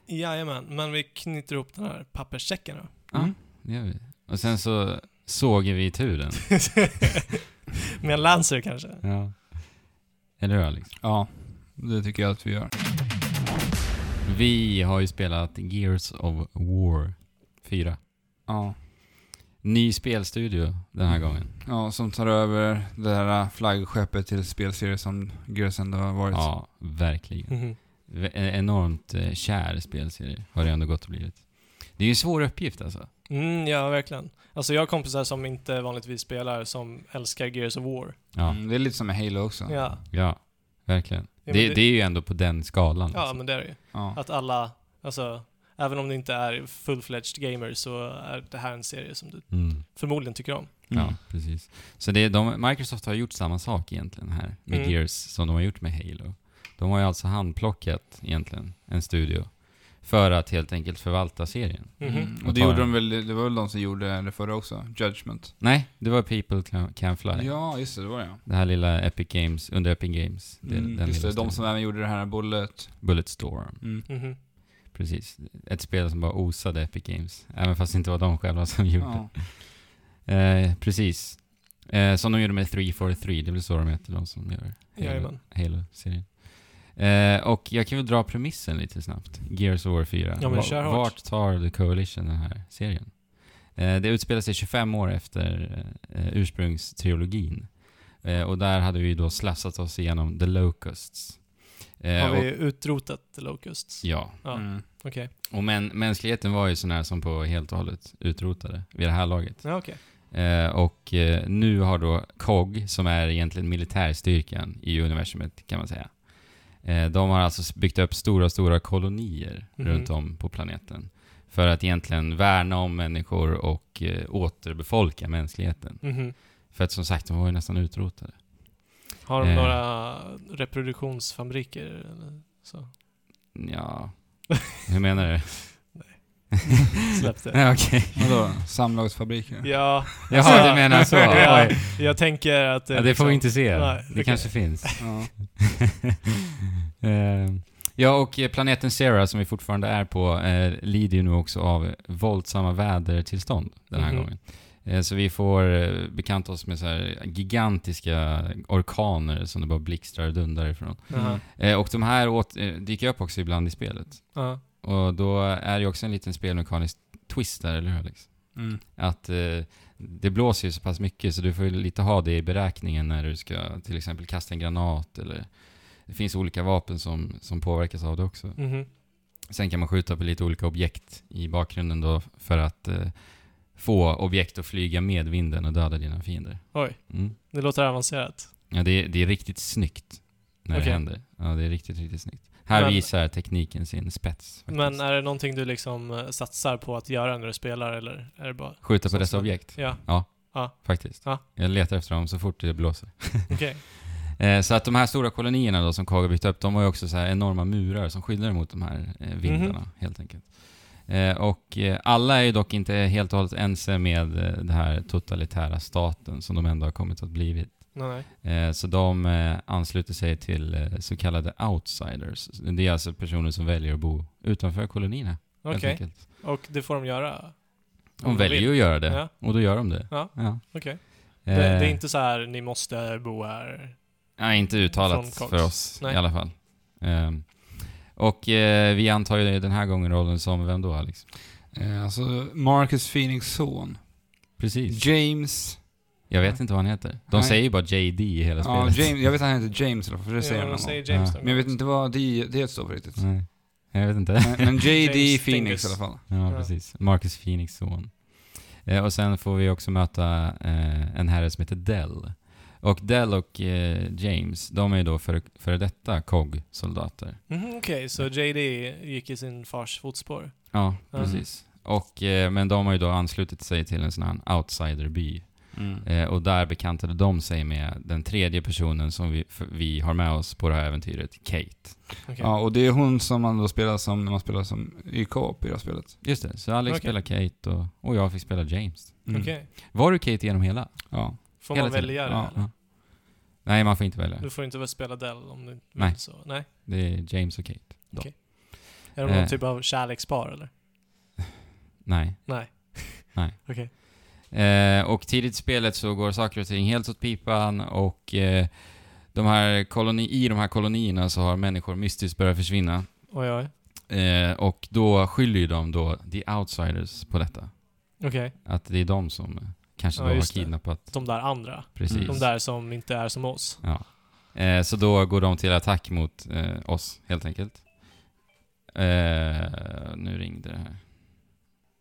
Jajamän, men vi knyter ihop den här papperssäcken då. Ja, Mm. det gör vi. Och sen så såger vi turen. Med en Lancer kanske? Ja. Eller hur Alex? Ja, det tycker jag att vi gör. Vi har ju spelat Gears of War 4. Ja. Ny spelstudio den här gången. ja, som tar över det här flaggskeppet till spelserier som Gears ändå har varit. Ja, verkligen. V- en enormt eh, kär spelserie har det ändå gått och blivit. Det är ju en svår uppgift alltså. Mm, ja, verkligen. Alltså jag har kompisar som inte vanligtvis spelar som älskar Gears of War. Ja, Mm, det är lite som med Halo också. Ja, ja verkligen. Ja, det, det- det är ju ändå på den skalan. ja liksom. men det är det ju. Ja. Att alla, alltså, även om du inte är full-fledged gamer så är det här en serie som du Mm. förmodligen tycker om. Mm. Ja, precis. Så det, är de, Microsoft har gjort samma sak egentligen här med Mm. Gears som de har gjort med Halo. De har ju alltså handplockat egentligen en studio för att helt enkelt förvalta serien. Mhm. Mm. Och Och det gjorde de väl, det var väl de som gjorde det förra också? Judgment. Nej, det var People Can, Can Fly. Ja, just det, det var det ja. Det här lilla Epic Games, under Epic Games. Det, Mm, den just det, de som även gjorde det här Bullet. Bulletstorm. Mm. Mhm. Precis. Ett spel som bara osade Epic Games. Även fast det inte var de själva som gjorde Ja. det. Eh, precis. Eh, som de gjorde med 343, det är väl så de heter, de som gör. Halo-serien. Eh, och jag kan väl dra premissen lite snabbt. Gears of War 4. Ja, men kör hårt. Vart tar The Coalition den här serien? Eh, det utspelar sig 25 år efter eh, ursprungstrilogin. Eh, och där hade vi då slassat oss igenom The Locusts. Eh, Har vi och, utrotat The Locusts? ja, Ja, Mm. okej. och men, mänskligheten var ju sån här som på helt och hållet utrotade vid det här laget. Ja, okej. Eh, och eh, nu har då COG, som är egentligen militärstyrkan i universumet kan man säga. Eh, de har alltså byggt upp stora, stora kolonier Mhm. runt om på planeten. För att egentligen värna om människor och eh, återbefolka mänskligheten. Mhm. För att som sagt, de var ju nästan utrotade. Har de Eh. några reproduktionsfabriker eller så? Ja, hur menar du? Släpp det. Ja, Okej. Vadå? Samlagsfabriker? Ja, Jaha, du menar så? Ja. Oj. jag tänker att Ja, det får vi inte se. Nej, det okej. kanske finns. Ja. Eh, ja, och eh, planeten Sera som vi fortfarande är på eh, lider ju nu också av våldsamma vädertillstånd den här Mhm. gången. Eh, så vi får bekanta oss med så här gigantiska orkaner som det bara blixtrar och dundrar ifrån. Jaha. Eh, och de här åt, dyker upp också ibland i spelet. Ja. Och då är det också en liten spelmekanisk twist där, eller hur Alex? Mm. Att eh, det blåser ju så pass mycket så du får ju lite ha det i beräkningen när du ska till exempel kasta en granat eller det finns olika vapen som, som påverkas av det också. Mhm. Sen kan man skjuta på lite olika objekt i bakgrunden då för att eh, få objekt att flyga med vinden och döda dina fiender. Oj, Mm. det låter avancerat. Ja, det är, det är riktigt snyggt när Okej. det händer. Ja, det är riktigt, riktigt snyggt. Här Men- visar tekniken sin spets. Faktiskt. Men är det någonting du liksom eh, satsar på att göra när du spelar eller är det bara... Skjuta på dessa objekt? Ja, Faktiskt. Ja. Jag letar efter dem så fort det blåser. okej. Eh, så att de här stora kolonierna då som har byggt upp, de har ju också så här enorma murar som skyddar mot de här eh, vindarna, Mhm. helt enkelt. Eh, och eh, alla är ju dock inte helt och hållet ense med eh, den här totalitära staten som de ändå har kommit att blivit. Nej. Eh, så de eh, ansluter sig till eh, så kallade outsiders. Det är alltså personer som väljer att bo utanför kolonierna, Okej. enkelt. Och det får de göra? Om De väljer vill. att göra det, Ja. och då gör de det. Ja. Ja. Okej. Eh, Det, det är inte så här, ni måste bo här. Nej, inte uttalat för oss Nej. i alla fall. Ehm, och eh, vi antar ju den här gången rollen som, vem då Alex? Eh, alltså, Marcus Phoenix son. Precis. James... Jag vet inte vad han heter. De Nej. säger ju bara JD i hela Ja, spelet. James, jag vet att han heter James fall, för det säger ja, han de någon säger gång. James Ja. någon Men jag vet gång. inte vad det, det står för riktigt. Nej. Jag vet inte. Men, men JD James Phoenix Dingus. i alla fall. ja, Ja. precis. Marcus Phoenix son. Eh, och sen får vi också möta eh, en herre som heter Dell. Och Dell och eh, James, de är ju då före, före detta COG-soldater. Mhm, Okej, så JD gick i sin fars fotspår? Ja, Ja. precis. Och, eh, men de har ju då anslutit sig till en sån här outsiderby. Mm. Eh, och där bekantade de sig med den tredje personen som vi, vi har med oss på det här äventyret, Kate. Okej. Ja, och det är hon som man då spelar som när man spelar som i co-op i det här spelet. Just det, så Alex Okej. spelar Kate och, och jag fick spela James. Mm. Okej. Var du Kate genom hela? Ja. Får Hela man tiden. välja det? Ja. Ja. Nej, man får inte välja. Du får inte väl spela Dell om du vill Nej. så? Nej. Det är James och Kate. Då. Okej. Är de någon Eh. typ av kärlekspar eller? Nej. Nej. Nej. Okej. Eh, och tidigt i spelet så går saker och ting helt åt pipan och eh, de här koloni, i de här kolonierna så har människor mystiskt börjat försvinna. Oj, oj. Eh, och då skyller ju de då the outsiders på detta. Okej. Att det är de som kanske Ja, då har just det. kidnappat. De där andra. Precis. De där som inte är som oss. Ja. Eh, så då går de till attack mot eh, oss, helt enkelt. Eh, nu ringde det här.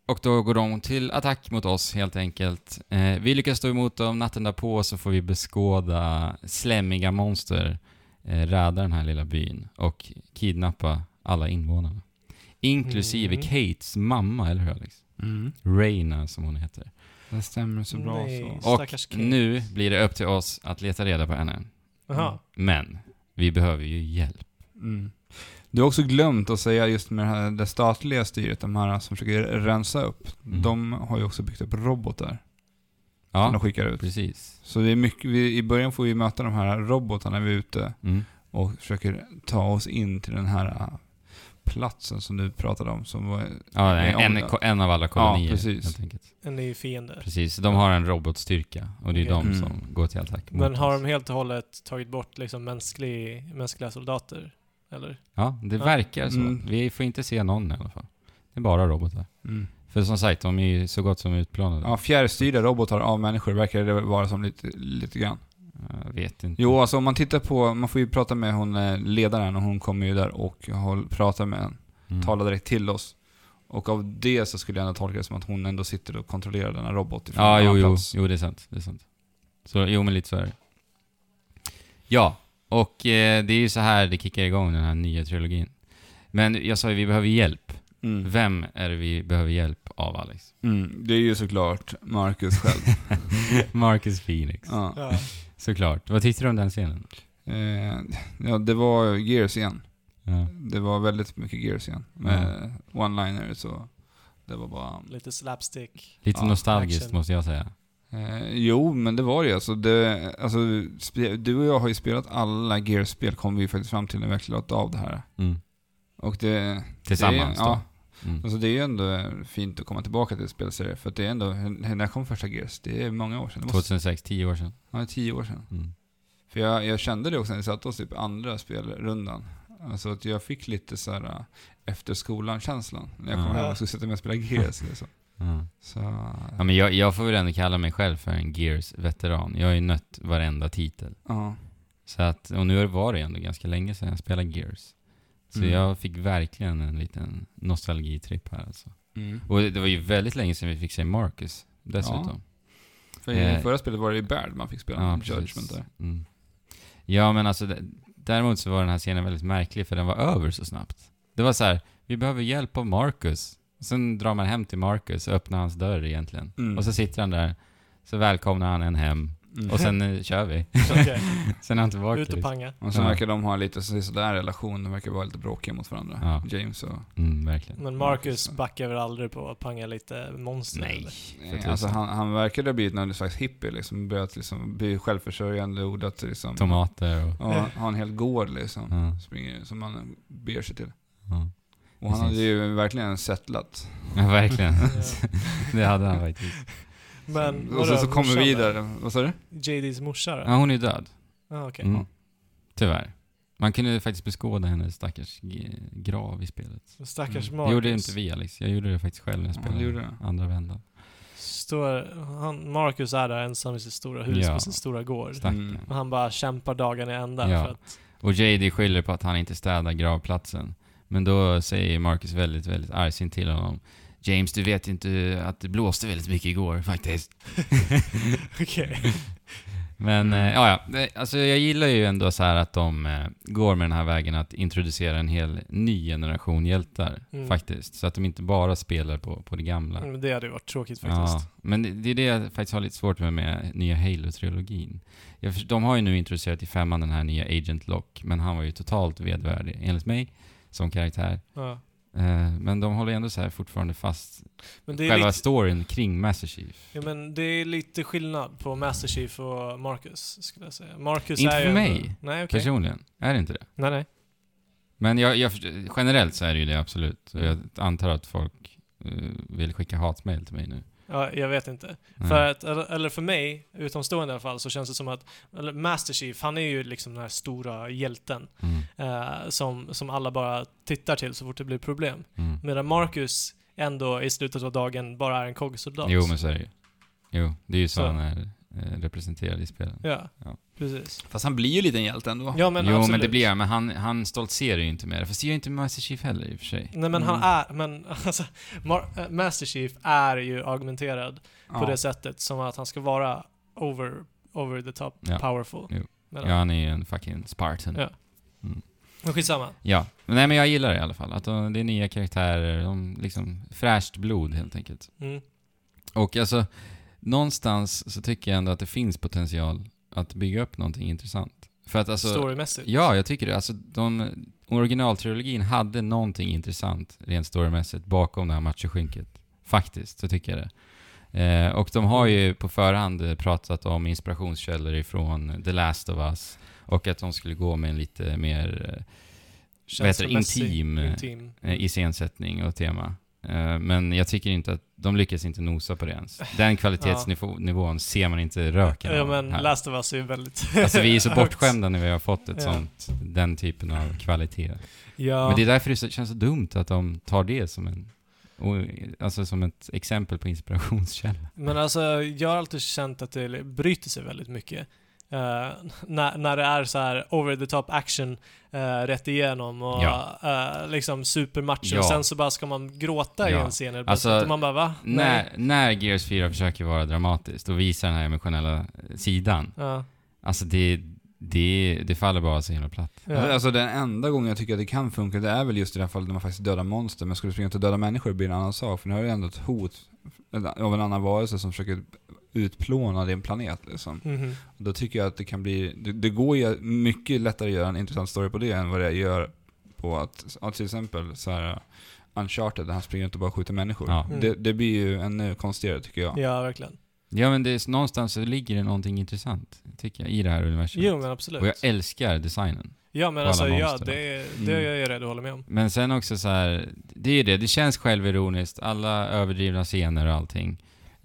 Och då går de till attack mot oss, helt enkelt. Eh, vi lyckas stå emot dem. Natten därpå så får vi beskåda slemmiga monster eh, rädda den här lilla byn och kidnappa alla invånarna. Inklusive Mm. Kates mamma, eller hur Alex? Mm. Reina som hon heter. Det stämmer så bra Nej. så. Och Kate. nu blir det upp till oss att leta reda på henne. Jaha. Men, vi behöver ju hjälp. Mm. Du har också glömt att säga just med det, här, det statliga styret, de här som försöker rensa upp. Mm. De har ju också byggt upp robotar som Ja, de skickar ut. precis. Så det är mycket, vi, i början får vi möta de här robotarna när vi är ute Mm. och försöker ta oss in till den här äh, platsen som du pratade om. Som var, Ja, en, om- en av alla kolonier. precis. Helt enkelt. En ny fiende. Precis, de har en robotstyrka och det är Okej. de Mm. som går till attack Men har oss. de helt och hållet tagit bort liksom mänsklig, mänskliga soldater? Eller? Ja, det Ja. verkar så. Mm. Vi får inte se någon i alla fall. Det är bara robotar. mm. För som sagt, de är ju så gott som utplånade. Ja, fjärrstyrda robotar av människor verkar det vara som lite, lite grann. Jag vet inte. Jo, alltså om man tittar på, man får ju prata med hon eh, ledaren och hon kommer ju där och pratar med en, Mm. talar direkt till oss. Och av det så skulle jag ändå tolka det som att hon ändå sitter och kontrollerar denna robot ifrån Ja, jo, jo. plats. Jo, det är sant. Det är sant. Så, jo, men lite så är det. Ja, och eh, det är ju så här det kickar igång den här nya trilogin. Men jag sa ju, vi behöver hjälp. Mm. Vem är det vi behöver hjälp av, Alex? Mm. Det är ju såklart Marcus själv. Marcus Phoenix. ja. Ja. Såklart. Vad tyckte du om den scenen? Eh, ja, det var Gears igen. Ja. Det var väldigt mycket Gears igen. Med one-liners och det var bara... Lite slapstick. Lite Ja, nostalgiskt action. måste jag säga. Eh, jo, men det var det ju. Alltså, det, alltså, du och jag har ju spelat alla Gears-spel, kom vi ju faktiskt fram till när vi verkligen låt av det här. Mm. Och det... Tillsammans det, är- då. Ja, Mm. alltså det är ju ändå fint att komma tillbaka till spelserie, för att det är ändå, när kom första Gears? Det är många år sedan. Måste, 2006, 10 år sedan. ja, det är tio år sedan. Mm. För jag, jag kände det också när vi satte oss typ andra spelrundan. Alltså att jag fick lite så här äh, efter skolan-känslan. När jag kom Ja. hem och skulle sätta mig och spela Gears. liksom. Ja. Så... Ja, men jag, jag får väl ändå kalla mig själv för en Gears-veteran. Jag har ju nött varenda titel. Ja. Så att, och nu var det ändå ganska länge sedan jag spelade Gears. Så Mm. jag fick verkligen en liten nostalgitripp här alltså. Mm. Och det var ju väldigt länge sedan vi fick se Marcus dessutom. För i Eh, förra spelet var det ju Baird man fick spela. Ja, Judgment där. Mm. Ja, men alltså däremot så var den här scenen väldigt märklig för den var över så snabbt. Det var så här, vi behöver hjälp av Marcus. Sen drar man hem till Marcus och öppnar hans dörr egentligen. Mm. Och så sitter han där, så välkomnar han en hem. Mm. Och sen eh, kör vi. Okej, sen är han tillbaka. ut och panga. Och sen Ja. verkar de ha lite så- sådär relation, de verkar vara lite bråkiga mot varandra. Ja. James och... Mm, verkligen. Men Marcus backar väl aldrig på att panga lite monster? Nej. eller? Eh, Alltså han, han verkade ha blivit någon slags hippie liksom, börjat liksom bli självförsörjande, odlat liksom. Tomater och... Ja, ha en hel gård liksom. Ja, Springer, som man ber sig till. ja. Och han Precis. hade ju verkligen settlat. ja verkligen. Ja. det hade han faktiskt. Men och sen så kommer vi vidare. Vad sa du? JD's morsa då? Ja, hon är död. Ah, okej. Mm. Tyvärr. Man kunde faktiskt beskåda hennes stackars grav i spelet. Stackars Mm. Marcus. Det gjorde inte vi Alex. Jag gjorde det faktiskt själv när jag Ja, spelade gjorde det. andra vändan. Står, han, Marcus är där ensam i sitt stora hus Ja. på sin stora gård. Mm. Och han bara kämpar dagen i ända Ja. för att... Och JD skyller på att han inte städar gravplatsen. Men då säger Marcus väldigt, väldigt argsint till honom. James, du vet inte att det blåste väldigt mycket igår faktiskt. Okej. Men, eh, ja, ja. Alltså jag gillar ju ändå så här att de eh, går med den här vägen att introducera en hel ny generation hjältar, Mm. faktiskt. Så att de inte bara spelar på, på det gamla. Men det hade varit tråkigt Ja, faktiskt. men det, det är det jag faktiskt har lite svårt med med nya Halo-trilogin. De har ju nu introducerat i femman den här nya Agent Lock, men han var ju totalt vedvärdig, enligt mig, som karaktär. Ja. Eh, men de håller ändå så här fortfarande fast Men det är själva lite, storyn kring Master Chief. ja, men det är lite skillnad på Master Chief och Marcus, skulle jag säga. Marcus Inte är för ju mig, Nej, okej. Personligen, är det inte det? Nej, nej. Men jag, jag, generellt så är det ju det absolut. Jag antar att folk eh, vill skicka hatmejl till mig nu. Ja, jag vet inte. Nej. För att, eller, för mig, utomstående i alla fall, så känns det som att Master Chief, han är ju liksom den här stora hjälten Mm, eh, som, som alla bara tittar till så fort det blir problem. mm. Medan Marcus ändå i slutet av dagen bara är en kogsoldat. Jo, men så är det ju. Jo, det är ju så, Så. han är representerad i spelen. Ja, Ja. precis. Fast han blir ju lite en hjälte ändå. Ja, men jo, absolut. men det blir han. Men han, han stoltserar ju inte med det. Fast det gör inte Master Chief heller i och för sig. Nej men han Mm. är, men alltså, Mar- äh, Master Chief är ju augmenterad på Ja. det sättet som att han ska vara over, over the top Ja. powerful. Jo. Ja, han är ju en fucking Spartan. Ja. Mm. Men skitsamma. Ja, men, nej, men jag gillar det i alla fall. Att de, det är nya karaktärer, de liksom fräscht blod helt enkelt. Mm. Och alltså, någonstans så tycker jag ändå att det finns potential att bygga upp någonting intressant. För att alltså... Storymässigt. Ja, jag tycker det. Alltså, de, originaltrilogin hade någonting intressant rent storymässigt bakom det här machoskynket. Faktiskt, så tycker jag det. Eh, och de har ju på förhand pratat om inspirationskällor ifrån The Last of Us och att de skulle gå med en lite mer eh, vad heter intim, intim. eh, iscensättning och tema. Eh, Men jag tycker inte att de lyckas inte nosa på det ens. Den kvalitetsnivån ser man inte röken Ja men här. Last of Us är ju väldigt Alltså vi är så bortskämda när vi har fått ett Ja. sånt, den typen av kvalitet. Ja. Men det är därför det känns så dumt att de tar det som en, och- alltså som ett exempel på inspirationskälla. Men alltså, jag har alltid känt att det bryter sig väldigt mycket. Eh, när, när det är så här over the top action uh, rätt igenom och Ja. eh, liksom supermacho Ja. och sen så bara ska man gråta i Ja. en scen Alltså, och man bara va? När, när Gears 4 försöker vara dramatiskt och visa den här emotionella sidan, Ja. alltså det, det, det faller bara så himla platt. Ja. Alltså den enda gången jag tycker att det kan funka, det är väl just i det här fallet när man faktiskt dödar monster. Men skulle du springa ut och döda människor blir det en annan sak. För nu har du ändå ett hot av en annan varelse som försöker utplåna din planet liksom. Mhm. Då tycker jag att det kan bli, det, det går ju mycket lättare att göra en intressant story på det än vad det gör på att, att till exempel så här Uncharted, där han springer inte och bara skjuter människor. Ja. Mm. Det, det blir ju ännu konstigare tycker jag. ja, verkligen. Ja men det är, någonstans så ligger det någonting intressant, tycker jag, i det här universumet. Jo men absolut. och jag älskar designen. ja men alltså ja, det, det Mm. är jag redo att hålla med om. Men sen också så här, det är ju det, det känns självironiskt, alla överdrivna scener och allting.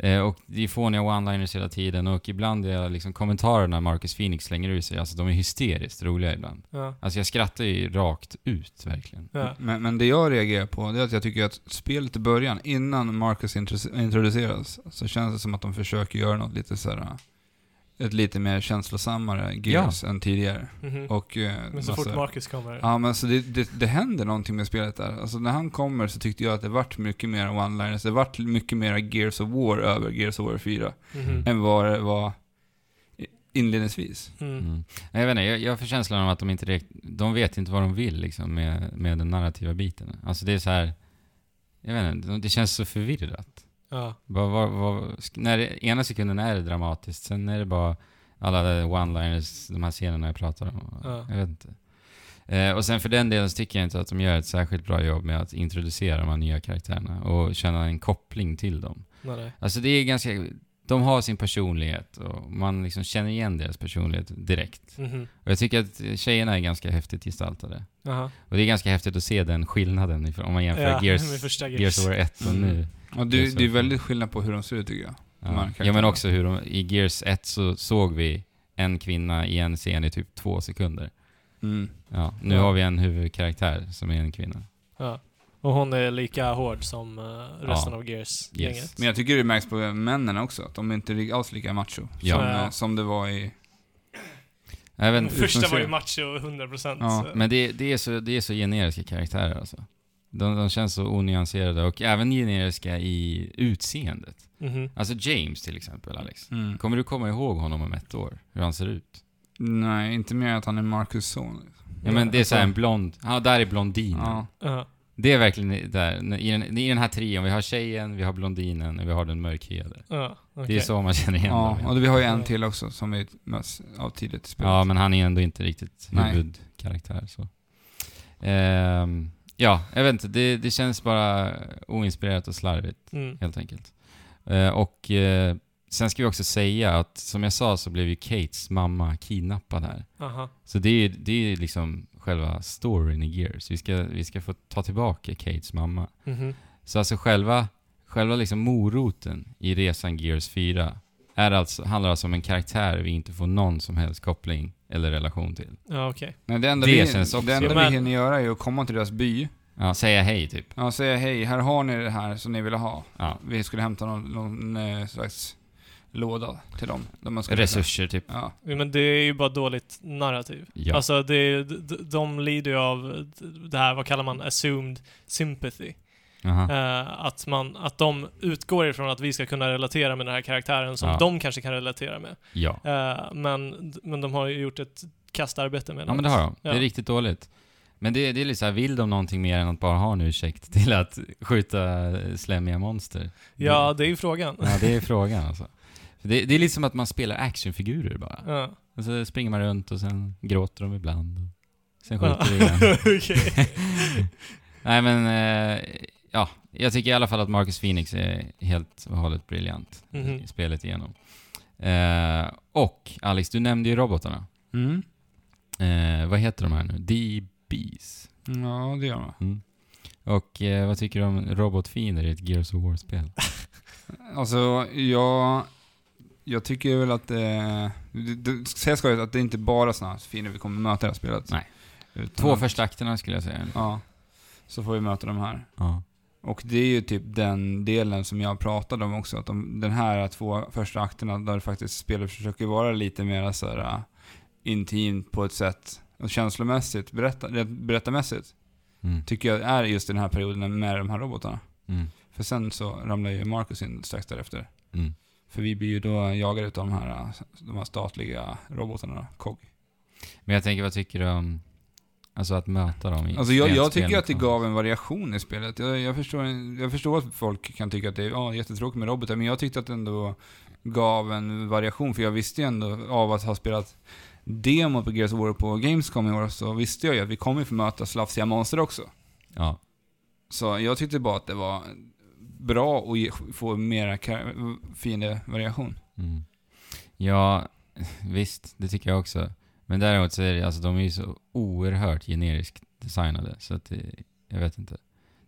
Eh, och det är fåniga one-liners hela tiden och ibland är liksom kommentarerna Marcus Phoenix slänger ur sig, alltså de är hysteriskt roliga ibland. Ja. Alltså jag skrattar ju rakt ut verkligen. Ja. Men, men det jag reagerar på, det är att jag tycker att spelet i början, innan Marcus intro- introduceras, så känns det som att de försöker göra något lite så här ett lite mer känslosammare Gears än tidigare. Mhm. Och, eh, men så massa- fort Marcus kommer. Ja men så det, det, det händer någonting med spelet där. Alltså när han kommer så tyckte jag att det vart mycket mer one-liners. Det vart mycket mer Gears of War över Gears of War 4. Mhm. Än vad det var inledningsvis. Mm. Mm. Jag vet inte, jag, jag får känslan av att de inte direkt, de vet inte vad de vill liksom med, med den narrativa biten. Alltså det är så här, jag vet inte, det känns så förvirrat. Ja. Vad, vad, sk- när det, ena sekunden är det dramatiskt, sen är det bara alla one-liners, de här scenerna jag pratar om. Ja. Jag vet inte. Eh, och sen för den delen så tycker jag inte att de gör ett särskilt bra jobb med att introducera de här nya karaktärerna och känna en koppling till dem. Nej, nej. Alltså det är ganska, de har sin personlighet och man liksom känner igen deras personlighet direkt. Mhm. Och jag tycker att tjejerna är ganska häftigt gestaltade. Jaha. Och det är ganska häftigt att se den skillnaden om man jämför Ja, Gears, Gears. Gears War 1 och Mm. nu. Och det, Gears det är väldigt skillnad på hur de ser ut tycker jag. Ja. ja men också hur de, i Gears 1 så såg vi en kvinna i en scen i typ två sekunder. Mm. Ja, nu Ja. har vi en huvudkaraktär som är en kvinna. Ja. Och hon är lika hård som eh, resten Ja. av Gears-gänget. Men jag tycker det märks på männen också, att de är inte alls lika macho. Ja. Som, Ja. eh, som det var i... Även, Den första var ju macho 100%. Ja, så- men det, det, är så, det är så generiska karaktärer alltså. De, de känns så onyanserade och även generiska i utseendet. Mhm. Alltså James till exempel, Alex. Mm. Kommer du komma ihåg honom om ett år? Hur han ser ut? Nej, inte mer att han är Marcus son. Ja men det är så här en blond, ja där är blondinen. Ja. Det är verkligen där, i den, i den här trion, vi har tjejen, vi har blondinen och vi har den mörkhyade. Ja, Det är så man känner igen Ja, dem. och vi har ju en till också som vi möts av tidigt i spelet. Ja, men han är ändå inte riktigt huvudkaraktär så. Ehm, ja, jag vet inte, det, det känns bara oinspirerat och slarvigt, Mm. helt enkelt. Eh, och eh, sen ska vi också säga att, som jag sa, så blev ju Kates mamma kidnappad här. Aha. Så det är det är liksom själva storyn i Gears. Vi ska, vi ska få ta tillbaka Kates mamma. Mhm. Så alltså själva, själva liksom moroten i resan Gears 4 är alltså, handlar alltså om en karaktär vi inte får någon som helst koppling eller relation till. Ja, okej. Nej, det enda, Det vi, känns också- det enda men- vi hinner göra är att komma till deras by. Ja, säga hej typ. Ja, säga hej, här har ni det här som ni ville ha. Ja. Vi skulle hämta någon, någon eh, slags låda till dem. Där man ska Resurser typ. Ja. Ja, Men det är ju bara dåligt narrativ. Ja. Alltså, det, de, de lider ju av det här, vad kallar man, assumed sympathy. Eh, att, man, att de utgår ifrån att vi ska kunna relatera med den här karaktären som Ja. de kanske kan relatera med. Ja. Eh, men, men de har ju gjort ett kastarbete med Ja men det har de. Det Ja. är riktigt dåligt. Men det, det är lite så här, vill de någonting mer än att bara ha en ursäkt till att skjuta slemmiga monster? Ja, det är ju frågan. Ja, det är frågan alltså. Det, det är lite som att man spelar actionfigurer bara. Ja. Och så springer man runt och sen gråter de ibland. Sen skjuter vi igen. Nej men, eh, ja. Jag tycker i alla fall att Marcus Phoenix är helt och hållet briljant Mhm. i spelet igenom. Eh, och Alex, du nämnde ju robotarna. Mm. Eh, vad heter de här nu? DBs. Ja, det gör man. Mm. Och eh, vad tycker du om robotfiender i ett Gears of War-spel? Alltså, jag, jag tycker väl att det... det, det säga ska jag att det inte bara såna här fiender vi kommer möta i det här spelet. Nej. Utan Två första akterna skulle jag säga. Ja. Så får vi möta de här. Ja. Och det är ju typ den delen som jag pratade om också. Att de, den här två första akterna där faktiskt spelet försöker vara lite mer så här uh, intimt på ett sätt. Och känslomässigt, berätta, rätt berättarmässigt. Mm. Tycker jag är just den här perioden med de här robotarna. Mm. För sen så ramlar ju Marcus in strax därefter. Mm. För vi blir ju då jagade utav de här, uh, de här statliga robotarna, KOG. Men jag tänker, vad tycker du om alltså att möta dem i Alltså jag, jag tycker att det gav en variation i spelet. Jag, jag, förstår, jag förstår att folk kan tycka att det är ja, jättetråkigt med robotar, men jag tyckte att det ändå gav en variation. För jag visste ju ändå, av att ha spelat demo på Gears of War på Gamescom i år, så visste jag ju att vi kommer få möta slafsiga monster också. Ja. Så jag tyckte bara att det var bra att ge, få mera fiende-variation. Mm. Ja, visst, det tycker jag också. Men däremot så är det, alltså de är ju så oerhört generiskt designade, så att det, jag vet inte.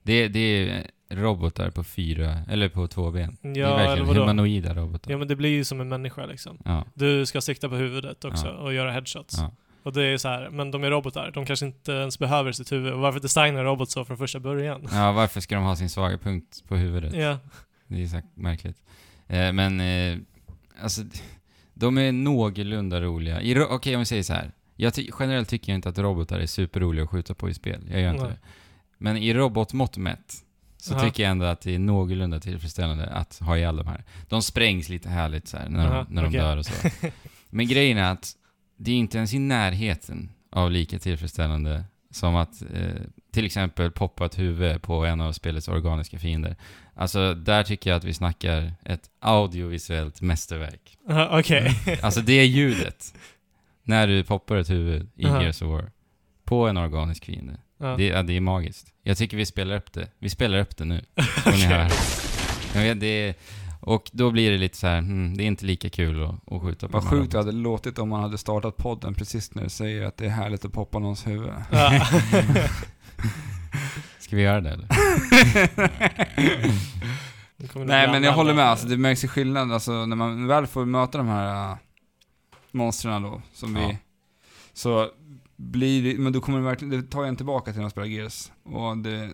Det, det är robotar på fyra, eller på två ben. det är Ja, verkligen humanoida robotar. Ja, men det blir ju som en människa liksom. Ja, Du ska sikta på huvudet också Ja. och göra headshots. ja. Och det är så här, men de är robotar. De kanske inte ens behöver sitt huvud. Och varför designa robot så från första början? ja, varför ska de ha sin svaga punkt på huvudet? Ja. Det är så märkligt. Eh, men, eh, alltså, de är någorlunda roliga. Okej, om vi säger så här. Jag ty- generellt tycker jag inte att robotar är superroliga att skjuta på i spel. Jag gör inte Nej. det. Men i robotmått mätt så Aha. tycker jag ändå att det är någorlunda tillfredsställande att ha ihjäl de här. De sprängs lite härligt så här när, Aha, de, när de okej. dör och så. Men grejen är att det är inte ens i närheten av lika tillfredsställande som att eh, till exempel poppa ett huvud på en av spelets organiska fiender. Alltså, där tycker jag att vi snackar ett audiovisuellt mästerverk. Aha, Okej. Alltså det ljudet, när du poppar ett huvud i Aha. Gears of War, på en organisk fiende. Ja. Det, ja, det är magiskt. Jag tycker vi spelar upp det. Vi spelar upp det nu. Får ni. Jag vet, det är, och då blir det lite så här, hmm, det är inte lika kul att, att skjuta på Vad sjukt det hade låtit om man hade startat podden precis när du säger att det är härligt att poppa någons huvud. Ska vi göra det eller? Nej men jag håller med, alltså, det märks ju skillnad alltså, när man väl får möta de här uh, monstren då, som Ja. vi... Så blir det, men då kommer det verkligen, det tar jag tillbaka till när jag spelar Gears. Och det,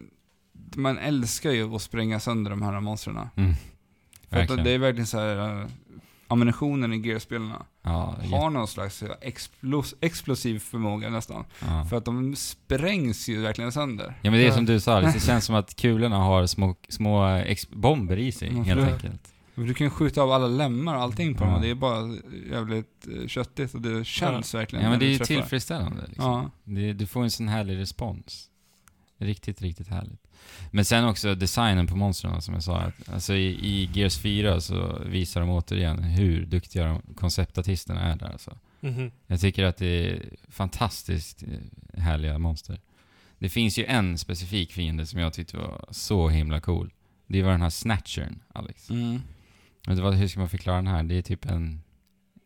man älskar ju att spränga sönder de här monstren. Mm. För det är verkligen så här. Ammunitionen i Gears-spelarna Ja, har någon slags explos, explosiv förmåga nästan. ja. För att de sprängs ju verkligen sönder. ja men det är som du sa, det känns som att kulorna har små, små bomber i sig, Ja, helt för- enkelt. Du kan ju skjuta av alla lemmar och allting på Ja. dem. Det är bara jävligt uh, köttigt och det känns verkligen Ja men det är du ju träffar. tillfredsställande liksom. Det, du får en sån härlig respons. Riktigt, riktigt härligt. Men sen också designen på monstren som jag sa. Att, alltså i, i Gears 4 så visar de återigen hur duktiga de konceptartisterna är där alltså. Mhm. Jag tycker att det är fantastiskt eh, härliga monster. Det finns ju en specifik fiende som jag tyckte var så himla cool. Det var den här snatchern, Alex. Mm. Vet du vad, hur ska man förklara den här? Det är typ en...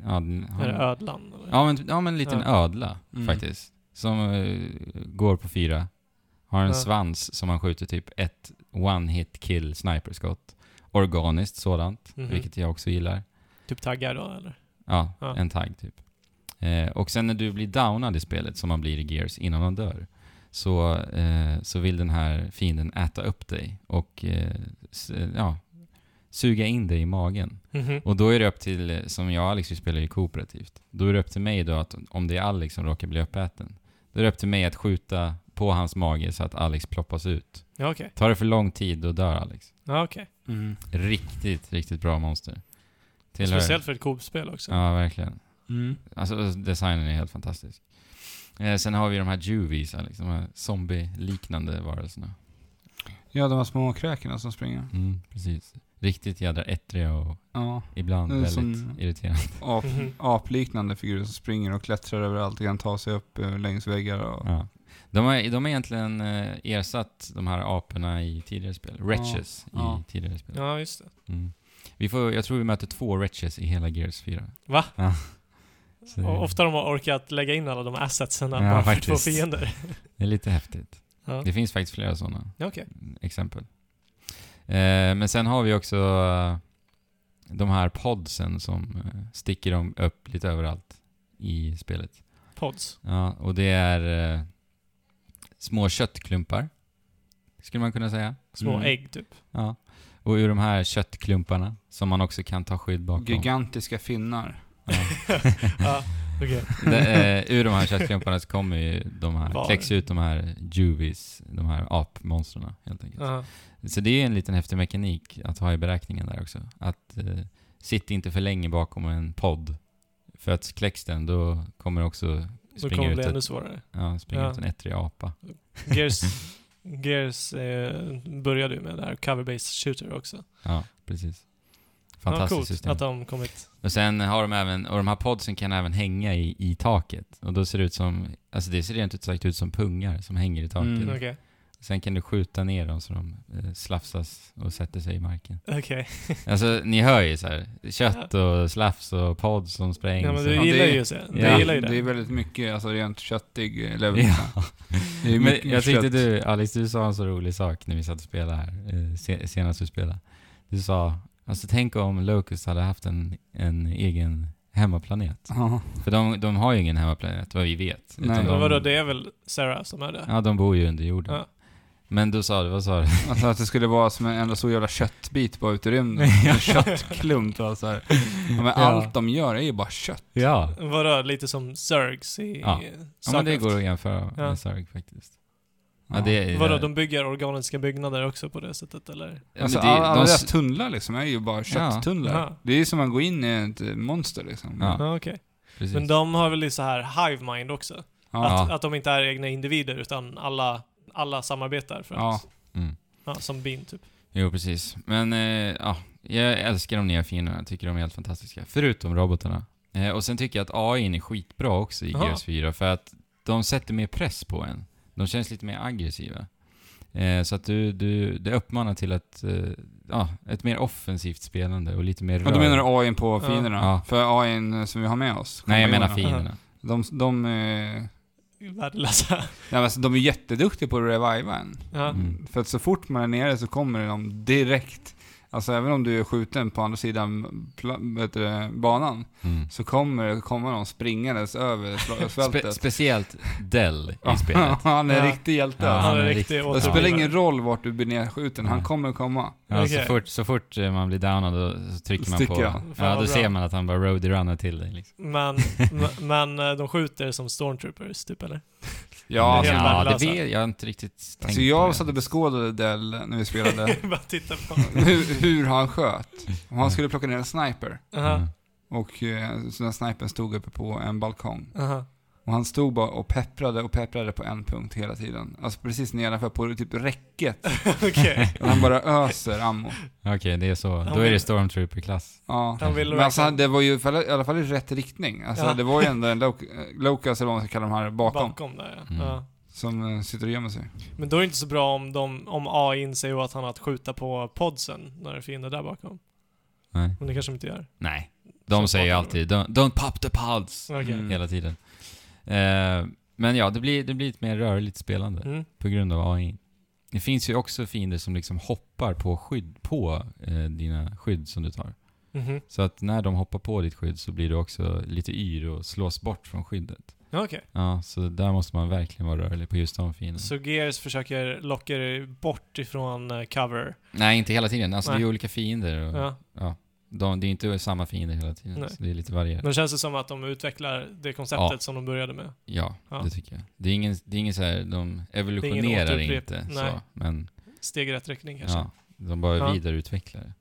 Ja, den, Är det ödlan? eller? Ja men, ja, men en liten Ja. ödla Mm. faktiskt. Som eh, går på fyra. Har en Ja. svans som man skjuter typ ett one-hit kill sniperskott. Organiskt sådant, Mhm. vilket jag också gillar. Typ taggar då eller? Ja, Ja. en tagg typ. Eh, och sen när du blir downad i spelet, som man blir i Gears innan man dör, så, eh, så vill den här fienden äta upp dig och eh, s- ja, suga in dig i magen. Mhm. Och då är det upp till, eh, som jag och Alex vi spelar ju kooperativt, då är det upp till mig då att om det är Alex som råkar bli uppäten, då är det upp till mig att skjuta på hans mage så att Alex ploppas ut. Ja okej. Tar det för lång tid, då dör Alex. Ja okej. Mm. Riktigt, riktigt bra monster. Tillhör- Speciellt för ett Coop-spel också. Ja, verkligen. Mm. Alltså designen är helt fantastisk. Eh, sen har vi de här juvies, liksom, de här zombie-liknande varelserna. Ja, de här små kräkorna som springer. Mm, precis. Riktigt jädra ettriga och Ja. ibland Det är väldigt som- irriterande. Ap, Mhm. apliknande figurer som springer och klättrar överallt och kan ta sig upp eh, längs väggar och... Ja. De har, de har egentligen eh, ersatt de här aporna i tidigare spel. Wretches Ja. i tidigare spel. Ja, just det. Mm. Vi får, jag tror vi möter två Wretches i hela Gears 4. Va? Ja. Och ofta de har orkat lägga in alla de assetsen Ja, bara för två fiender. Det är lite häftigt. Ja, Det finns faktiskt flera sådana Ja, okej. exempel. Eh, men sen har vi också eh, de här podsen som eh, sticker dem upp lite överallt i spelet. Pods. Ja, och det är små köttklumpar, skulle man kunna säga. Små Mm. ägg, typ. Ja. Och ur de här köttklumparna, som man också kan ta skydd bakom. Gigantiska finnar. Ja. ja, okej. Det, eh, ur de här köttklumparna så kommer ju de här, Var? kläcks ut de här juvies, de här apmonstren helt enkelt. Ja. Så det är en liten häftig mekanik att ha i beräkningen där också. Att eh, sitta inte för länge bakom en podd. För att kläcks den, då kommer också Då kommer det ut, bli ännu svårare. ja, springa Ja. ut en ettrig apa. Gears, Gears eh, började ju med det här cover-based shooter också. Ja, precis. Ja, Fantastiskt coolt system. att de kommit... Och sen har de även, och de här podsen kan även hänga i, i taket. Och då ser det ut som, alltså det ser rent ut sagt ut som pungar som hänger i taket. Mm. Okej. Sen kan du skjuta ner dem så de eh, slafsas och sätter sig i marken. Okej. Alltså ni hör ju så här, kött och slafs och pods som sprängs. Ja, men du gillar det- ju så. Du Ja. gillar ju Det är det. väldigt mycket, alltså rent köttig eh, level. Ja. Det är Men mycket jag tyckte kött. du, Alex, du sa en så rolig sak när vi satt och spelade här, eh, se- senast vi spelade. Du sa, alltså tänk om Locust hade haft en, en egen hemmaplanet. Ja. För de, de har ju ingen hemmaplanet, vad vi vet. Nej. Utan Men de, vadå, det är väl Sarah som är det? Ja, de bor ju under jorden. Ja. Men du sa vad sa du? Alltså att det skulle vara som en enda stor jävla köttbit bara ute i rymden. En köttklump och så här. Ja, men Ja. allt de gör är ju bara kött. Ja. Vadå, lite som Zergs i Ja. ja. Men det går att jämföra Ja. med Sarg faktiskt. Ja, det är, Vadå, de bygger organiska byggnader också på det sättet eller? Ja, men Alltså, det- alla, de- deras tunnlar liksom är ju bara kötttunnlar. Ja. Det är ju som att gå in i ett eh, monster liksom. Ja. Ja, okej. Precis. Men de har väl lite så här hive mind också? Ja. Att, att de inte är egna individer utan alla, alla samarbetar för att, Ja. Mm. ja, som bin typ. Jo, precis. Men eh, ja, jag älskar de nya fienderna. Jag tycker de är helt fantastiska. Förutom robotarna. Eh, och sen tycker jag att AI är skitbra också i. Gears 4 för att de sätter mer press på en. De känns lite mer aggressiva. Eh, så att du, du, det uppmanar till ett, eh, ja, ett mer offensivt spelande och lite mer Ja, då menar du rör. AIn på Ja. fienderna? Ja. För AIn som vi har med oss? Nej, jag menar fienderna. De, de, eh, Värdelösa. men alltså, de är jätteduktiga på att reviva en. Ja. Mm. För att så fort man är nere så kommer de direkt. Alltså även om du är skjuten på andra sidan du, banan, Mm. så kommer det komma någon springandes över sla- Spe, speciellt Dell i spelet. han är Ja. en riktig hjälte. Ja. Han är riktig Det spelar ingen roll vart du blir nedskjuten, han kommer komma. Ja, Okej. så, fort, så fort man blir downad så trycker man Sticker på... Ja, då ser man att han bara roadie-runnar till dig liksom. Men, men eh, de skjuter som stormtroopers typ eller? Ja, alltså, ja det värdelösa. vet jag inte riktigt tänkt alltså jag det. satt och beskådade Dell när vi spelade. Bara titta på. hur, hur han sköt. Om han skulle plocka ner en sniper. Aha, Mm. Och eh, så den snipern stod uppe på en balkong. aha. Och han stod bara och pepprade och pepprade på en punkt hela tiden. Alltså precis nedanför, på typ räcket. Okej. Och han bara öser ammo. Okej, det är så. Då är det Stormtrooper-klass. Ja. Men alltså, det var ju i alla fall- i alla fall i rätt riktning. Alltså Ja. det var ju ändå en loc- Locus, eller vad man ska kalla de här bakom, Bakom där ja. Mm. ja. som eh, sitter och gömmer sig. Men då är det inte så bra om, de, om AI inser att han har att skjuta på podsen när det är fiender där bakom. Nej. Men det kanske de inte gör. Nej. De Så säger ju alltid don't, 'Don't pop the pods' Okej. Mm. hela tiden. Eh, men ja, det blir, det blir ett mer rörligt spelande Mm. på grund av AI. Det finns ju också fiender som liksom hoppar på skydd, på eh, dina skydd som du tar. Mhm. Så att när de hoppar på ditt skydd så blir du också lite yr och slås bort från skyddet. Okej. Ja, så där måste man verkligen vara rörlig på just de fienderna. Så Gears försöker locka dig bort ifrån eh, cover. Nej, inte hela tiden. Alltså Nej. det är olika fiender. Och, Ja. ja. De, det är inte samma fiender hela tiden. Nej. Så det är lite varierat. Men känns det som att de utvecklar det konceptet Ja. som de började med? Ja, Ja. det tycker jag. Det är ingen, det är ingen så här, de evolutionerar inte Nej. så, men Steg i rätt riktning kanske? ja, de bara Ja. vidareutvecklar det.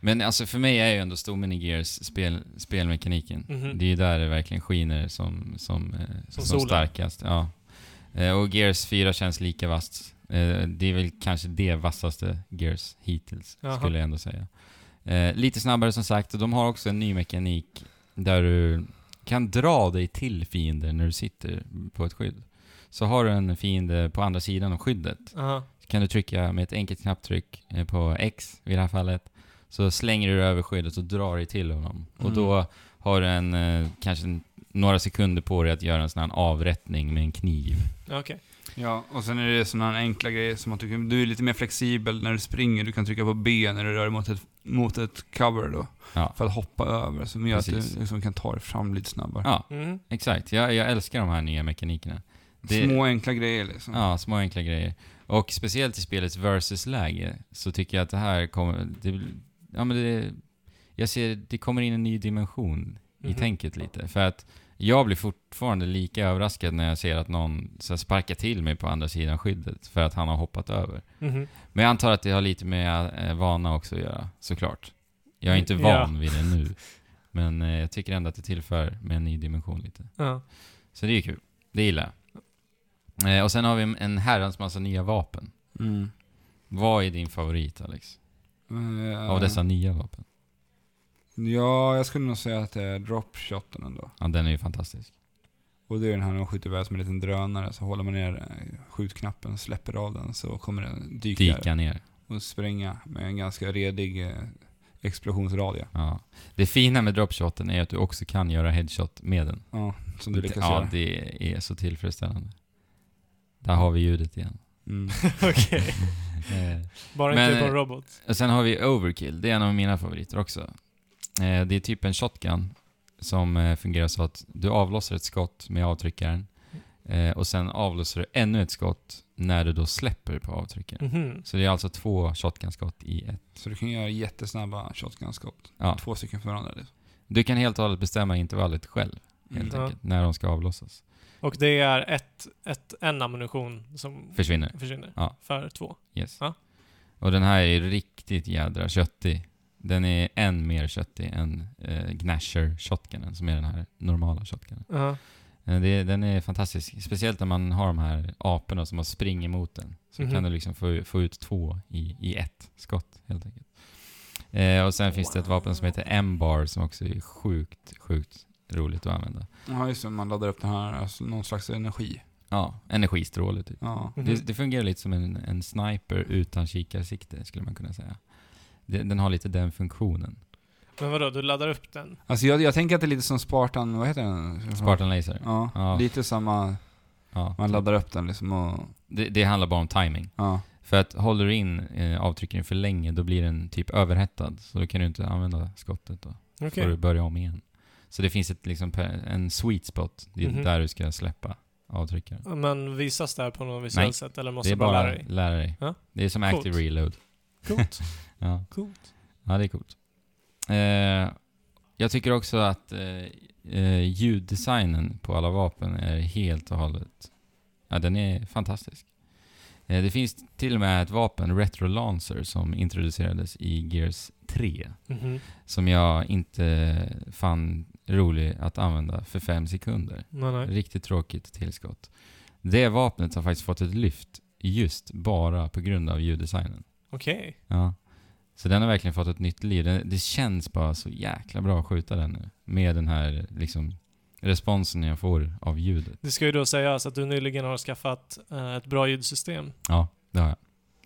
Men alltså för mig är ju ändå stommen i Gears spel, spelmekaniken. Mhm. Det är ju där det verkligen skiner som, som, eh, som, solen. starkast. Ja. Eh, Och Gears 4 känns lika vasst. Eh, Det är väl kanske det vassaste Gears hittills, Jaha. skulle jag ändå säga. Eh, Lite snabbare som sagt, och de har också en ny mekanik där du kan dra dig till fiender när du sitter på ett skydd. Så har du en fiende på andra sidan av skyddet Aha. kan du trycka med ett enkelt knapptryck eh, på X i det här fallet. Så slänger du över skyddet och drar dig till honom. Och Mm. då har du en, eh, kanske en, några sekunder på dig att göra en sån här avrättning med en kniv. Ja, Okej. Ja, och sen är det sådana enkla grejer som att du, kan- du är lite mer flexibel när du springer. Du kan trycka på B när du rör dig mot ett, mot ett cover då. Ja, För att hoppa över, som gör att Precis. du liksom kan ta dig fram lite snabbare. ja Mhm. exakt. Jag, jag älskar de här nya mekanikerna. Det- Små enkla grejer liksom. Ja, små enkla grejer. Och speciellt i spelets versus-läge så tycker jag att det här kommer... Det, ja, men det, jag ser, det kommer in en ny dimension i Mhm. tänket lite. För att jag blir fortfarande lika överraskad när jag ser att någon så här, sparkar till mig på andra sidan skyddet för att han har hoppat över. Mhm. Men jag antar att det har lite med eh, vana också att göra, såklart. Jag är inte Mm, Ja. van vid det nu. Men eh, jag tycker ändå att det tillför med en ny dimension lite. Ja. Så det är kul. Det gillar jag. Eh, och sen har vi en- herrans massa nya vapen. Mm. Vad är din favorit, Alex? Eh, Av dessa nya vapen? Ja, jag skulle nog säga att det är dropshoten ändå. Ja, den är ju fantastisk. Och det är den här när man skjuter iväg som en liten drönare, så håller man ner eh, skjutknappen, släpper av den, så kommer den dyka, Dyka ner. och spränga med en ganska redig eh, explosionsradie. Ja. Det fina med dropshoten är att du också kan göra headshot med den. Ja, som du lyckas ja, göra. det är så tillfredsställande. Där har vi ljudet igen. Mm. Okej. Eh, Bara Men, inte på robot. Och sen har vi Overkill, det är en av mina favoriter också. Eh, det är typ en shotgun som eh, fungerar så att du avlossar ett skott med avtryckaren eh, och sen avlossar du ännu ett skott när du då släpper på avtryckaren. Mhm. Så det är alltså två shotgun-skott i ett. Så du kan göra jättesnabba shotgun-skott. Ja. Två stycken för varandra. Liksom. Du kan helt och hållet bestämma intervallet själv, helt Ja. enkelt, när de ska avlossas. Och det är ett, ett, en ammunition som Försvinner. försvinner. Ja. För två. Yes. Ja. Och den här är riktigt jädra köttig. Den är än mer köttig än eh, Gnasher shotgunen, som är den här normala shotgunen. Ja. Eh, Det, den är fantastisk. Speciellt när man har de här aporna som har springer mot den. Så Mhm. kan du liksom få, få ut två i, i ett skott, helt enkelt. Eh, och sen finns det ett vapen som heter M-bar som också är sjukt, sjukt roligt att använda. Ja, just det. Man laddar upp den här, alltså någon slags energi. Ja, energistråle typ. Ja. Mhm. Det, det fungerar lite som en, en sniper utan kikarsikte, skulle man kunna säga. Det, den har lite den funktionen. Men vadå, du laddar upp den? Alltså jag, jag tänker att det är lite som Spartan, vad heter den? Spartan Laser. Ja, Ja. lite samma, Ja. man laddar upp den liksom och, Det, det handlar bara om timing. ja. För att håller du in eh, avtryckaren för länge, då blir den typ överhettad. Så då kan du inte använda skottet då. Okej. får du börja om igen. Så det finns ett, liksom, en sweet spot. Det är Mhm. där du ska släppa avtryckaren. Men visas det här på något visuellt sätt eller måste Det är du bara bara lära dig? lära dig. Ja. Det är som Coolt. active reload. Coolt. Ja, Coolt. ja det är coolt. Eh, jag tycker också att eh, eh, ljuddesignen på alla vapen är helt och hållet... Ja, den är fantastisk. Eh, det finns till och med ett vapen, Retro Lancer, som introducerades i Gears 3. Mhm. Som jag inte fann rolig att använda för fem sekunder. Nej, nej. Riktigt tråkigt tillskott. Det vapnet har faktiskt fått ett lyft just bara på grund av ljuddesignen. Okej. Ja. Så den har verkligen fått ett nytt liv. Det, det känns bara så jäkla bra att skjuta den nu. Med den här liksom responsen jag får av ljudet. Det ska ju då sägas att du nyligen har skaffat eh, ett bra ljudsystem. Ja, det har jag.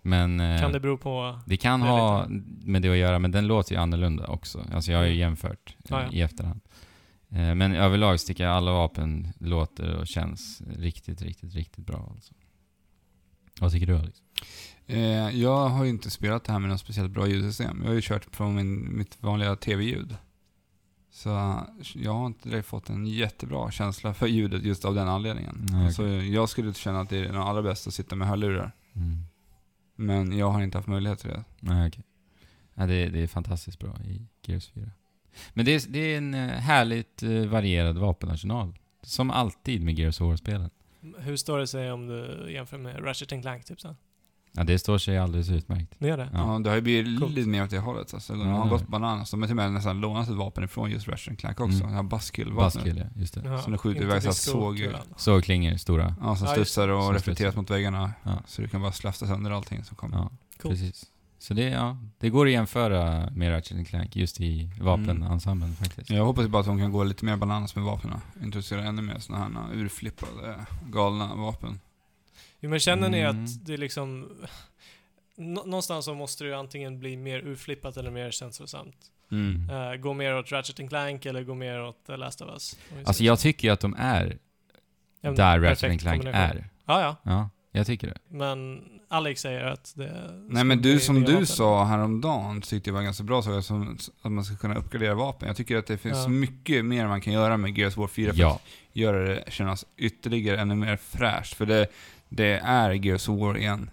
Men eh, Kan det bero på... det kan ha med det att göra, men den låter ju annorlunda också. Alltså jag har ju Mm. jämfört eh, Ja, ja. i efterhand. Eh, men överlag tycker jag alla vapen låter och känns riktigt, riktigt, riktigt bra. Alltså. Vad tycker du Alex? Eh, jag har ju inte spelat det här med något speciellt bra ljudsystem. Jag har ju kört från min, mitt vanliga tv-ljud. Så jag har inte direkt fått en jättebra känsla för ljudet just av den anledningen. Nej, Alltså, jag skulle inte känna att det är den allra bästa att sitta med hörlurar. Mm. Men jag har inte haft möjlighet till det. Nej, okej. Ja, det, det är fantastiskt bra i Gears 4. Men det är, det är en eh, härligt eh, varierad vapenarsenal. Som alltid med Gears of War-spelen. Hur står det sig om du jämför med Ratchet Clank typ så? Ja, det står sig alldeles utmärkt. Ni gör det? Ja. Ja, det har ju blivit Coolt. lite mer åt det hållet. Alltså. De Ja, har det- gått bananas. De har till och med nästan lånat ett vapen ifrån just Ratchet Clank också. Mm. Det här Buskill-vapnet. Buskill, ja. Just det. Ja, Som det skjuter iväg så här disco-kulan. såg- Så klingor, stora. Ja, som Ja, studsar och Som reflekteras mot väggarna. Ja. Så du kan bara slafsa sönder allting som kommer. Ja, Coolt. precis. Så det, ja, det går att jämföra med Ratchet Clank just i vapenensemblen faktiskt. Jag hoppas bara att de kan gå lite mer bananas med vapnen. Introducera ännu mer sådana här urflippade, galna vapen. Jo, men känner ni Mm. att det är liksom... Nå- Någonstans så måste det ju antingen bli mer urflippat eller mer känslosamt. Mm. Eh, gå mer åt Ratchet Clank eller gå mer åt The Last of Us. Alltså jag tycker ju att de är Ja, där Ratchet Clank är. Ja, ja. Ja, jag tycker det. Men Alex säger att det... Nej men du, som du vapen. sa häromdagen tyckte jag var en ganska bra sak, som, att man ska kunna uppgradera vapen. Jag tycker att det finns Ja. mycket mer man kan göra med Gears War 4 för Ja, att göra det kännas ytterligare ännu mer fräscht. För det, det är Gears of War igen.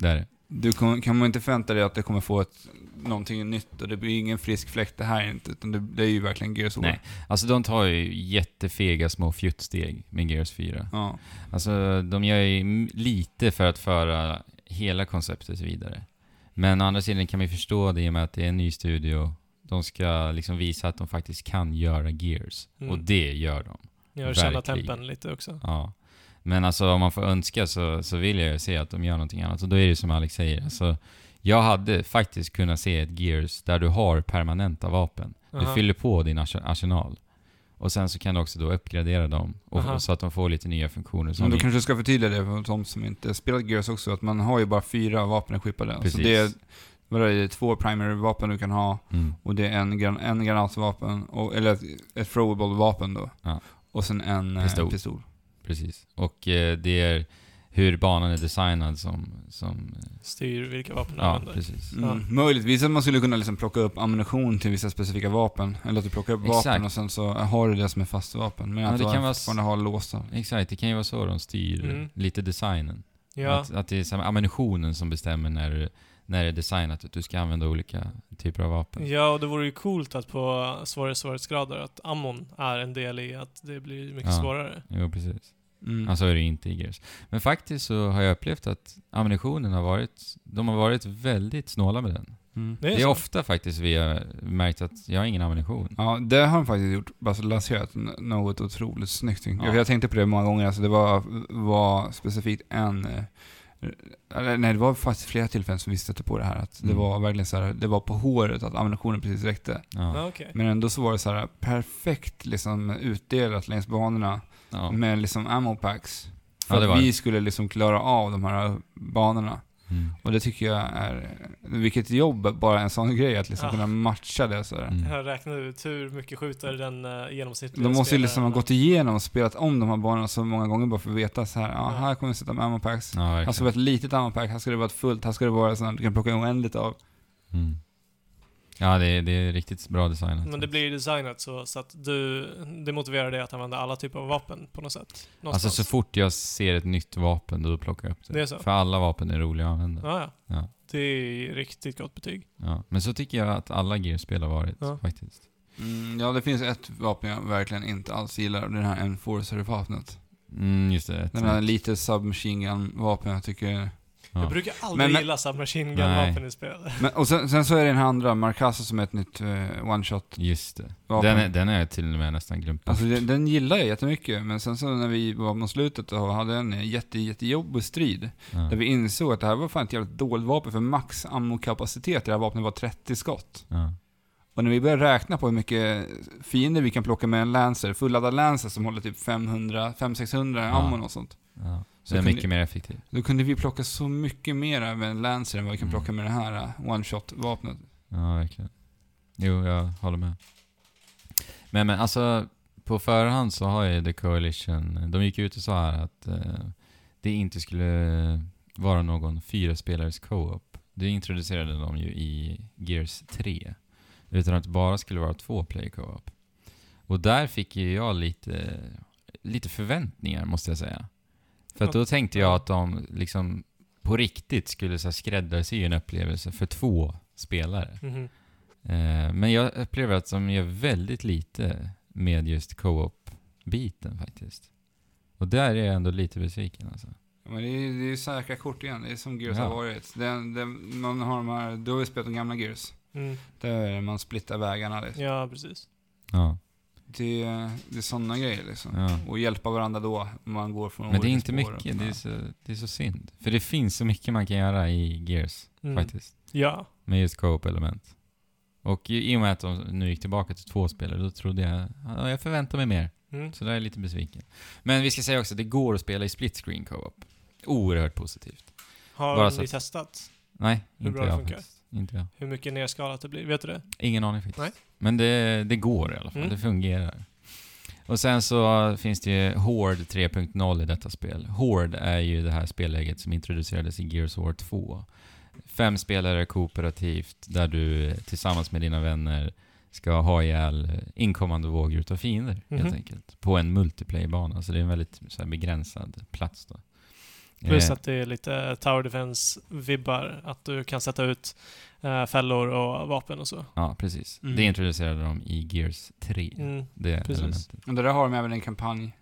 det är det. Du kan, kan man inte förvänta dig att det kommer få ett, någonting nytt och det blir ingen frisk fläkt det här inte, utan det, det är ju verkligen Gears of War. Nej. Alltså de tar ju jättefega små fjuttsteg med Gears 4. Ja. Alltså de gör ju lite för att föra hela konceptet vidare. Men å andra sidan kan man ju förstå det i och med att det är en ny studio. De ska liksom visa att de faktiskt kan göra Gears. Mm. Och det gör de. Vill känna tempen lite också. Ja. Men alltså om man får önska så, så vill jag ju se att de gör någonting annat. Och då är det som Alex säger. Alltså, jag hade faktiskt kunnat se ett Gears där du har permanenta vapen. Du Aha. fyller på din arse- arsenal. Och sen så kan du också då uppgradera dem. Och, och så att de får lite nya funktioner. Som Men då kanske du ska förtydliga det för de som inte spelat Gears också, att man har ju bara fyra vapen equippade. Precis. Så det är, vad är det, två primary vapen du kan ha, mm. och det är en, gran, en granatvapen, och, eller ett, ett throwable vapen då. Ja. Och sen en Pistol. pistol. Precis. Och eh, det är hur banan är designad som... som Styr vilka vapen du ja, använder. precis. Mm. Ja. Möjligtvis att man skulle kunna liksom plocka upp ammunition till vissa specifika vapen. Eller att du plockar upp Exakt. vapen och sen så har du det som är fast vapen. Men Ja, att det kan vara fortfarande har låsta. Exakt, det kan ju vara så de styr Mm. lite designen. Ja. Att, att det är ammunitionen som bestämmer när, du- när det är designat att du ska använda olika typer av vapen. ja, och det vore ju coolt att på svårare svårighetsgrader att ammon är en del i att det blir mycket Ja. svårare. Jo, precis. Mm. Alltså är det inte i Gears. Men faktiskt så har jag upplevt att ammunitionen har varit... De har varit väldigt snåla med den. Mm. Det är, Det är ofta faktiskt vi har märkt att jag har ingen ammunition. Ja, det har de faktiskt gjort. Balanserat n- något otroligt snyggt. Ja. jag tänkte på det många gånger. Alltså det var, var specifikt en... eh, nej, det var faktiskt flera tillfällen som vi stötte på det här. Att det Mm. var verkligen så här, det var på håret att ammunitionen precis räckte. Ja. Ja, okej. Men ändå så var det så här perfekt liksom utdelat längs banorna. Ja. Med liksom ammo packs. För Ja, det att vi det. skulle liksom klara av de här banorna. Mm. Och det tycker jag är... Vilket jobb, bara en sån grej, att liksom Ja. kunna matcha det så här. Mm. Jag räknade ut hur mycket skjuter den uh, genomsnittliga De måste ju liksom ha gått igenom och spelat om de här banorna så många gånger bara för att veta så här, ja, Ja. här kommer vi sätta med ammo packs. Ja, Här ska det vara ett litet ammo pack, här ska det vara ett fullt, här ska det vara sånt du kan plocka oändligt av. Mm. Ja, det är, det är riktigt bra designat. Men det blir ju designat så, så att du, det motiverar dig att använda alla typer av vapen på något sätt. Alltså Någonstans. så fort jag ser ett nytt vapen, då plockar jag upp det. Det är så? För alla vapen är roliga att använda. Ja, ja. Ja. Det är riktigt gott betyg. Ja. Men så tycker jag att alla Gears-spel har varit Ja. faktiskt. Mm, ja, det finns ett vapen jag verkligen inte alls gillar, och det är det här Enforcer-vapnet. Mm, just det. Den här lite submachine gun-vapen jag tycker... ja. Jag brukar aldrig Men- gilla submachine gun-vapen i spel. Men, och sen, sen så är det den här andra, Marcasa, som är ett nytt eh, one-shot-vapen. Just det. Den, är, den har jag till och med nästan glömt bort. Alltså den, den gillar jag jättemycket, men sen så när vi var mot slutet och hade en jätte, jättejobbig strid, ja. där vi insåg att det här var fan ett jävligt dåligt vapen, för max ammo-kapacitet i det här vapnet var 30 skott. Ja. Och när vi började räkna på hur mycket fiender vi kan plocka med en Lancer, fulladdad Lancer som håller typ 500, 500-600 Ja. ammon och sånt. Ja. Så det är kunde- mycket mer effektiv. Då kunde vi plocka så mycket mer med en Lancer än vad vi kan Mm. plocka med det här uh, one-shot-vapnet. Ja, verkligen. Jo, jag håller med. Men, men alltså, på förhand så har ju The Coalition, de gick ut och sa här att eh, det inte skulle vara någon fyra spelares co-op. Det introducerade de ju i Gears 3. Utan att det bara skulle vara två player co-op. Och där fick ju jag lite, lite förväntningar, måste jag säga. För att då tänkte jag att de liksom på riktigt skulle så här skräddarsy en upplevelse för två spelare. Mhm. Eh, men jag upplever att de gör väldigt lite med just co-op-biten faktiskt. Och där är jag ändå lite besviken alltså. Men det är det är säkra kort igen, det är som Gears Ja. har varit. Det, det, man har de här, du har ju spelat de gamla Gears. Mm. Där man splittar vägarna liksom. Ja, precis. Ja. Det, det är sådana grejer liksom. ja. Och hjälpa varandra då, om man går från Men det är inte mycket, det är, så, det är så synd. För det finns så mycket man kan göra i Gears, Mm. faktiskt. Ja. Med just co-op-element. Och i och med att de nu gick tillbaka till två spelare, då trodde jag, ja, jag förväntar mig mer. Mm. Så där är jag lite besviken. Men vi ska säga också, det går att spela i split screen co-op. Oerhört positivt. Har Bara ni att- testat Nej, Hur inte bra det jag funkar? faktiskt. Inte jag. hur mycket nedskalat det blir? Vet du det? Ingen aning faktiskt. Nej. Men det, det går i alla fall, Mm. det fungerar. Och sen så finns det ju Horde 3.0 i detta spel. Horde är ju det här spelläget som introducerades i Gears of War 2. Fem spelare kooperativt, där du tillsammans med dina vänner ska ha ihjäl inkommande vågor utav fiender, Mhm. helt enkelt. På en multiplayer-bana, så det är en väldigt här, begränsad plats då. Plus Eh, att det är lite Tower Defense-vibbar. Att du kan sätta ut eh, fällor och vapen och så. Ja, precis. Mm. Det introducerade de i Gears 3. Mm. Det precis. elementet. Och det där har de även en kampanj.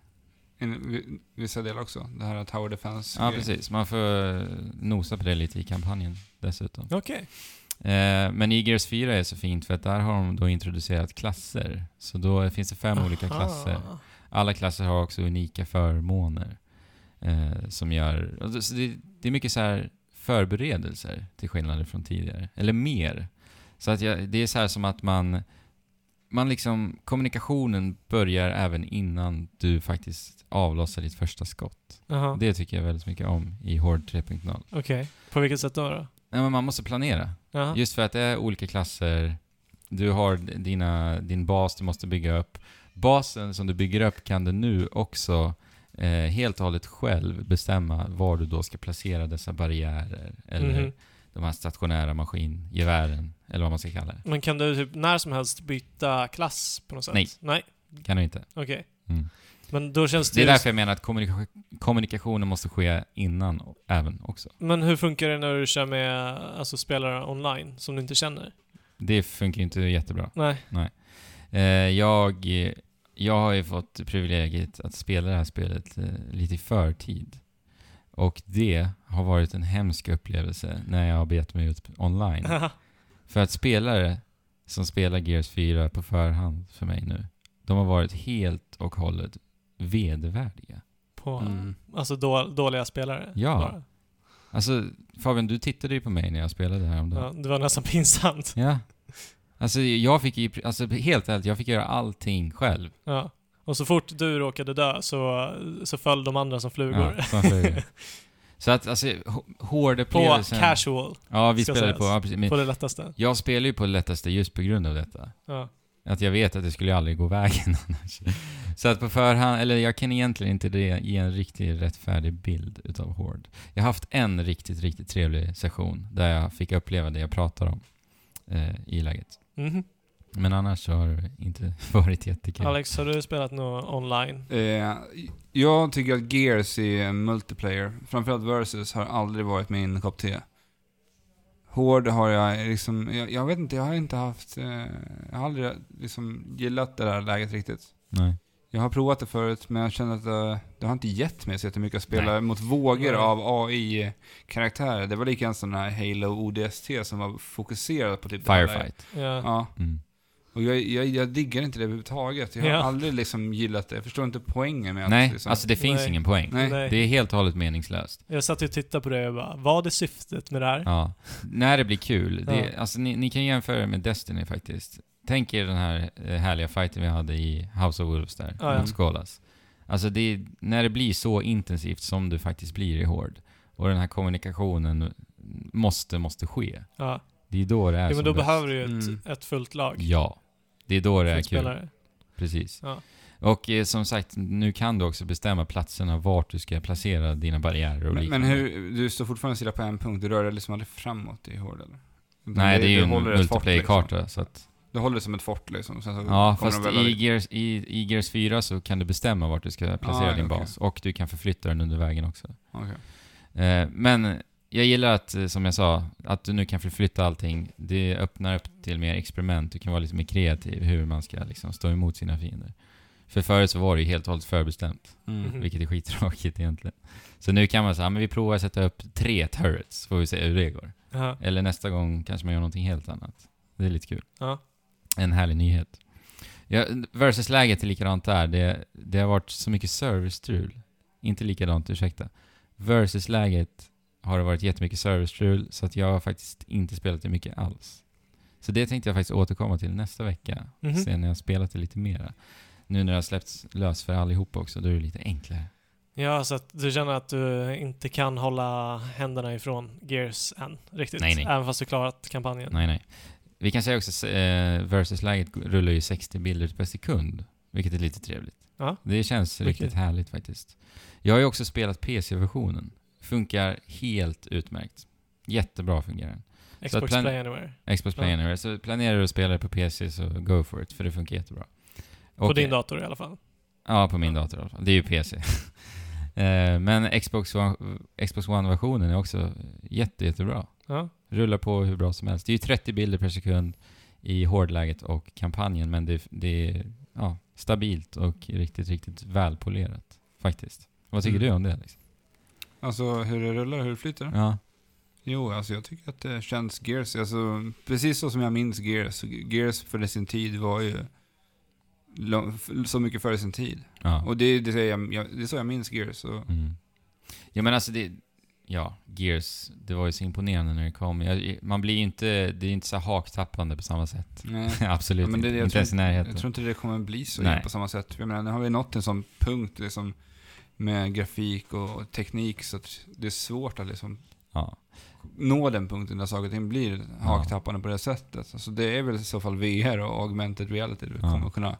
I vi- vissa delar också. Det här Tower Defense. Ja, precis. Man får eh, nosa på det lite i kampanjen dessutom. Okej. Eh, men i Gears 4 är så fint för att där har de då introducerat klasser. Så då finns det fem olika Aha. klasser. Alla klasser har också unika förmåner. Eh, som gör... och det- Så det, det är mycket så här förberedelser till skillnad från tidigare. Eller mer. Så att jag, det är så här som att man... Man liksom... Kommunikationen börjar även innan du faktiskt avlossar ditt första skott. Jaha. Det tycker jag väldigt mycket om i Horde 3.0. Okej. På vilket sätt då? då? Nej, men man måste planera. Jaha. Just för att det är olika klasser. Du har dina, din bas du måste bygga upp. Basen som du bygger upp kan du nu också eh, helt och hållet själv bestämma var du då ska placera dessa barriärer. Eller Mhm. de här stationära maskingevären, eller vad man ska kalla det. Men kan du typ när som helst byta klass på något sätt? Nej. Nej? Kan du inte. Okej. Mm. Men då känns det, Det är därför jag menar att kommunika- kommunikationen måste ske innan o- även också. Men hur funkar det när du kör med alltså, spelare online som du inte känner? Det funkar inte jättebra. Nej. Eh, jag, jag har ju fått privilegiet att spela det här spelet eh, lite i förtid. Och det har varit en hemsk upplevelse när jag har begett mig ut online. För att spelare som spelar Gears 4 på förhand för mig nu, de har varit helt och hållet vedervärdiga. på, Mm. alltså då, dåliga spelare? Ja. bara. Alltså, Fabian, du tittade ju på mig när jag spelade här om ja. Det var nästan pinsamt. Ja. Alltså, jag fick ju, alltså helt ärligt, jag fick göra allting själv. Ja. Och så fort du råkade dö så, så föll de andra som flugor. Ja, som flugor. Så att, alltså, h- hård på casual, Ja, vi spelade på... Ja, precis. På det lättaste. jag spelar ju på det lättaste just på grund av detta. Ja. Att jag vet att det skulle aldrig gå vägen annars. Så att på förhand, eller jag kan egentligen inte ge en riktigt rättfärdig bild utav Horde. Jag har haft en riktigt, riktigt trevlig session där jag fick uppleva det jag pratar om eh, i läget. Mhm. Men annars så har det inte varit jättekul. Alex, har du spelat något online? Eh, jag tycker att Gears i multiplayer, framförallt Versus, har aldrig varit min kopp te. Hård har jag liksom, jag, jag vet inte, jag har inte haft, eh, jag har aldrig liksom gillat det där läget riktigt. Nej. Jag har provat det förut, men jag känner att det, det har inte gett mig så jättemycket att spela Nej. mot vågor av AI-karaktärer. Det var likadant som den här Halo ODST som var fokuserad på typ Firefight. Ja. Ja, Mm. och jag, jag, jag diggar inte det överhuvudtaget. Jag har Ja. aldrig liksom gillat det. Jag förstår inte poängen med att Nej, liksom, alltså det finns Nej. ingen poäng. Nej. Nej. Det är helt och hållet meningslöst. Jag satt ju och tittade på det och bara, vad är syftet med det här? Ja. När det blir kul. Det, Ja. alltså, ni, ni kan jämföra det med Destiny faktiskt. Tänk er den här eh, härliga fighten vi hade i House of Wolves där, ja. mot Skolas. Alltså det, när det blir så intensivt som det faktiskt blir i Horde, och den här kommunikationen måste, måste ske. Ja, Det är då det är ja men då bäst. behöver du ju ett, Mm. ett fullt lag. Ja. Det är då det är kul. spelare. Precis. Ja. Och eh, som sagt, nu kan du också bestämma platserna vart du ska placera dina barriärer och Men, men liknande. hur, du står fortfarande stilla på en punkt, du rör dig liksom aldrig framåt i Horde eller? Nej, det är ju en multiplayer-karta, liksom. så att... Du håller det som ett fort liksom, sen så Ja, fast i Gears, i, i Gears 4 så kan du bestämma vart du ska placera Ah, din okej. bas. Och du kan förflytta den under vägen också. Okej. Eh, men jag gillar att, eh, som jag sa, att du nu kan förflytta allting. Det öppnar upp till mer experiment. Du kan vara lite mer kreativ hur man ska liksom stå emot sina fiender. För förut så var det ju helt och hållet förbestämt. Mm. Mhm. Vilket är skittråkigt egentligen. Så nu kan man säga, men vi provar att sätta upp tre turrets, får vi se hur det går. Ja. Eller nästa gång kanske man gör någonting helt annat. Det är lite kul. Ja. En härlig nyhet. Ja, Versus-läget är likadant där. Det, det har varit så mycket service-strul. Inte likadant, ursäkta. Versus-läget har det varit jättemycket service-strul, så att jag har faktiskt inte spelat det mycket alls. Så det tänkte jag faktiskt återkomma till nästa vecka. Mhm. Sen när jag har spelat det lite mera. Nu när det har släppts lös för allihopa också, då är det lite enklare. ja, så att du känner att du inte kan hålla händerna ifrån Gears än, riktigt? Nej, nej. Även fast du klarat kampanjen? Nej, nej. Vi kan säga också eh, Versus-läget rullar ju 60 bilder per sekund, vilket är lite trevligt. Ja. Det känns Mycket. riktigt härligt faktiskt. Jag har ju också spelat PC-versionen. Funkar helt utmärkt. Jättebra fungerar den. Xbox Play Anywhere? Xbox Play Ja. Anywhere. Så planerar du att spela det på PC så go for it, för det funkar jättebra. På Och- din dator i alla fall? Ja, på min dator i alla fall. Det är ju PC. Eh, Men Xbox One, Xbox One-versionen är också jätte, jättebra. Ja. Rullar på hur bra som helst. Det är ju 30 bilder per sekund i hårdläget och kampanjen, men det, det är ja, stabilt och riktigt, riktigt välpolerat. Faktiskt. Vad tycker Mm. du om det? Liksom? Alltså hur det rullar, hur det flyter? Ja. Jo, alltså jag tycker att det känns Gears, alltså precis så som jag minns Gears. Gears för sin tid var ju så mycket före sin tid. ja. Och det, det, jag, jag, det är så jag minns Gears. Mm. Ja men alltså det, ja, Gears, det var ju så imponerande när det kom. Jag, man blir ju inte, det är inte så haktappande på samma sätt. Absolut Ja, men det- inte. Inte ens i närheten. Jag tror inte det kommer bli så Nej. på samma sätt. Jag menar, nu har vi nått en sån punkt liksom, med grafik och teknik så att det är svårt att liksom Ja. nå den punkten där saker och ting blir haktappande på det sättet. Alltså det är väl i så fall VR och augmented reality du Ja. kommer kunna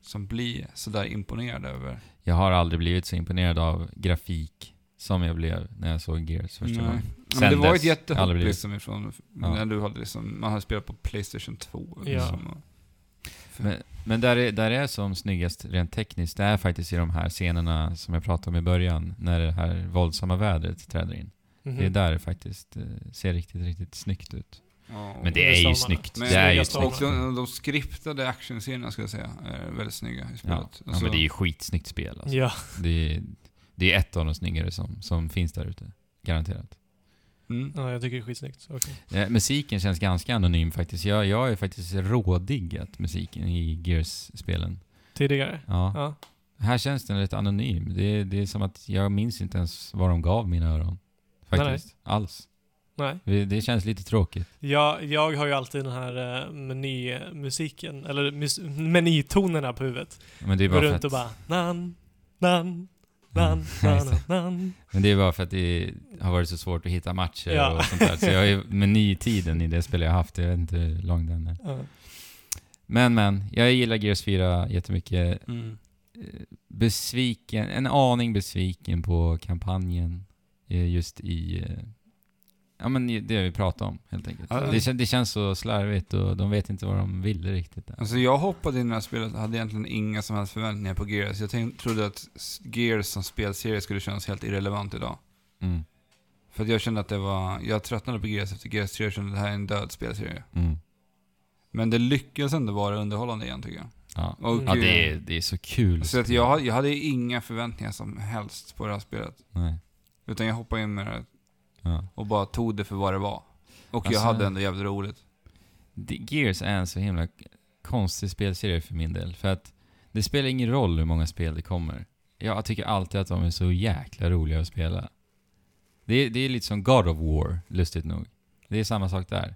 som bli sådär imponerad över. Jag har aldrig blivit så imponerad av grafik som jag blev när jag såg Gears första Nej. gången. Ja, men det var ett jättehopp liksom ifrån, Ja. när du hade liksom, man hade spelat på Playstation 2. Ja. Liksom, och, Men, men där, är, där är som snyggast rent tekniskt, det är faktiskt i de här scenerna som jag pratade om i början, när det här våldsamma vädret träder in. Mhm. Det är där det faktiskt eh, ser riktigt, riktigt snyggt ut. ja, Men det är ju snyggt. Men det är ju snygga och snyggt. de, de skriptade actionscenerna skulle jag säga är väldigt snygga i Ja. spelet. ja, Alltså, men det är ju skitsnyggt spel alltså. Ja. det, är, det är ett av de snyggare som, som finns där ute. Garanterat. mm. ja, jag tycker det är skitsnyggt. Okej. Eh, musiken känns ganska anonym faktiskt. Jag, jag ju faktiskt rådiggat musiken i Gears-spelen. Tidigare? Ja. Ja. Här känns den rätt anonym. Det, är- det är som att jag minns inte ens vad de gav mina öron. Faktiskt. Alls. Nej. Det, känns lite tråkigt. Jag, jag har ju alltid den här uh, menymusiken, eller menytonerna på huvudet. Men det är Går bara för runt och bara nan, nan, nan, nan, nan. Men det är bara för att det har varit så svårt att hitta matcher Ja. och sånt där. Så jag har ju menytiden i det spel jag har haft, jag vet inte hur lång den är. Ja. Men men, jag gillar Gears 4 jättemycket. Mm. Eh, Besviken, en aning besviken på kampanjen. eh, Just i... Ja men det vi pratade om helt enkelt. Ja. Det, kän- det känns så slarvigt och de vet inte vad de ville riktigt. Alltså jag hoppade in i det här spelet och hade egentligen inga som helst förväntningar på Gears. Jag tänk, trodde att Gears som spelserie skulle kännas helt irrelevant idag. Mm. För att jag kände att det var, jag tröttnade på Gears efter Gears 3 och kände att det här är en död spelserie. Mm. Men det lyckades ändå vara underhållande igen tycker jag. Ja, Och, ja det, eh, är, det är så kul. Så att jag, jag hade inga förväntningar som helst på det här spelet. Nej. Utan jag hoppade in med det Ja. och bara tog det för vad det var. Och jag Alltså- hade ändå jävligt roligt. Gears är en så himla konstig spelserie för min del. För att det spelar ingen roll hur många spel det kommer. Jag tycker alltid att de är så jäkla roliga att spela. Det är, det är lite som God of War, lustigt nog. Det är samma sak där.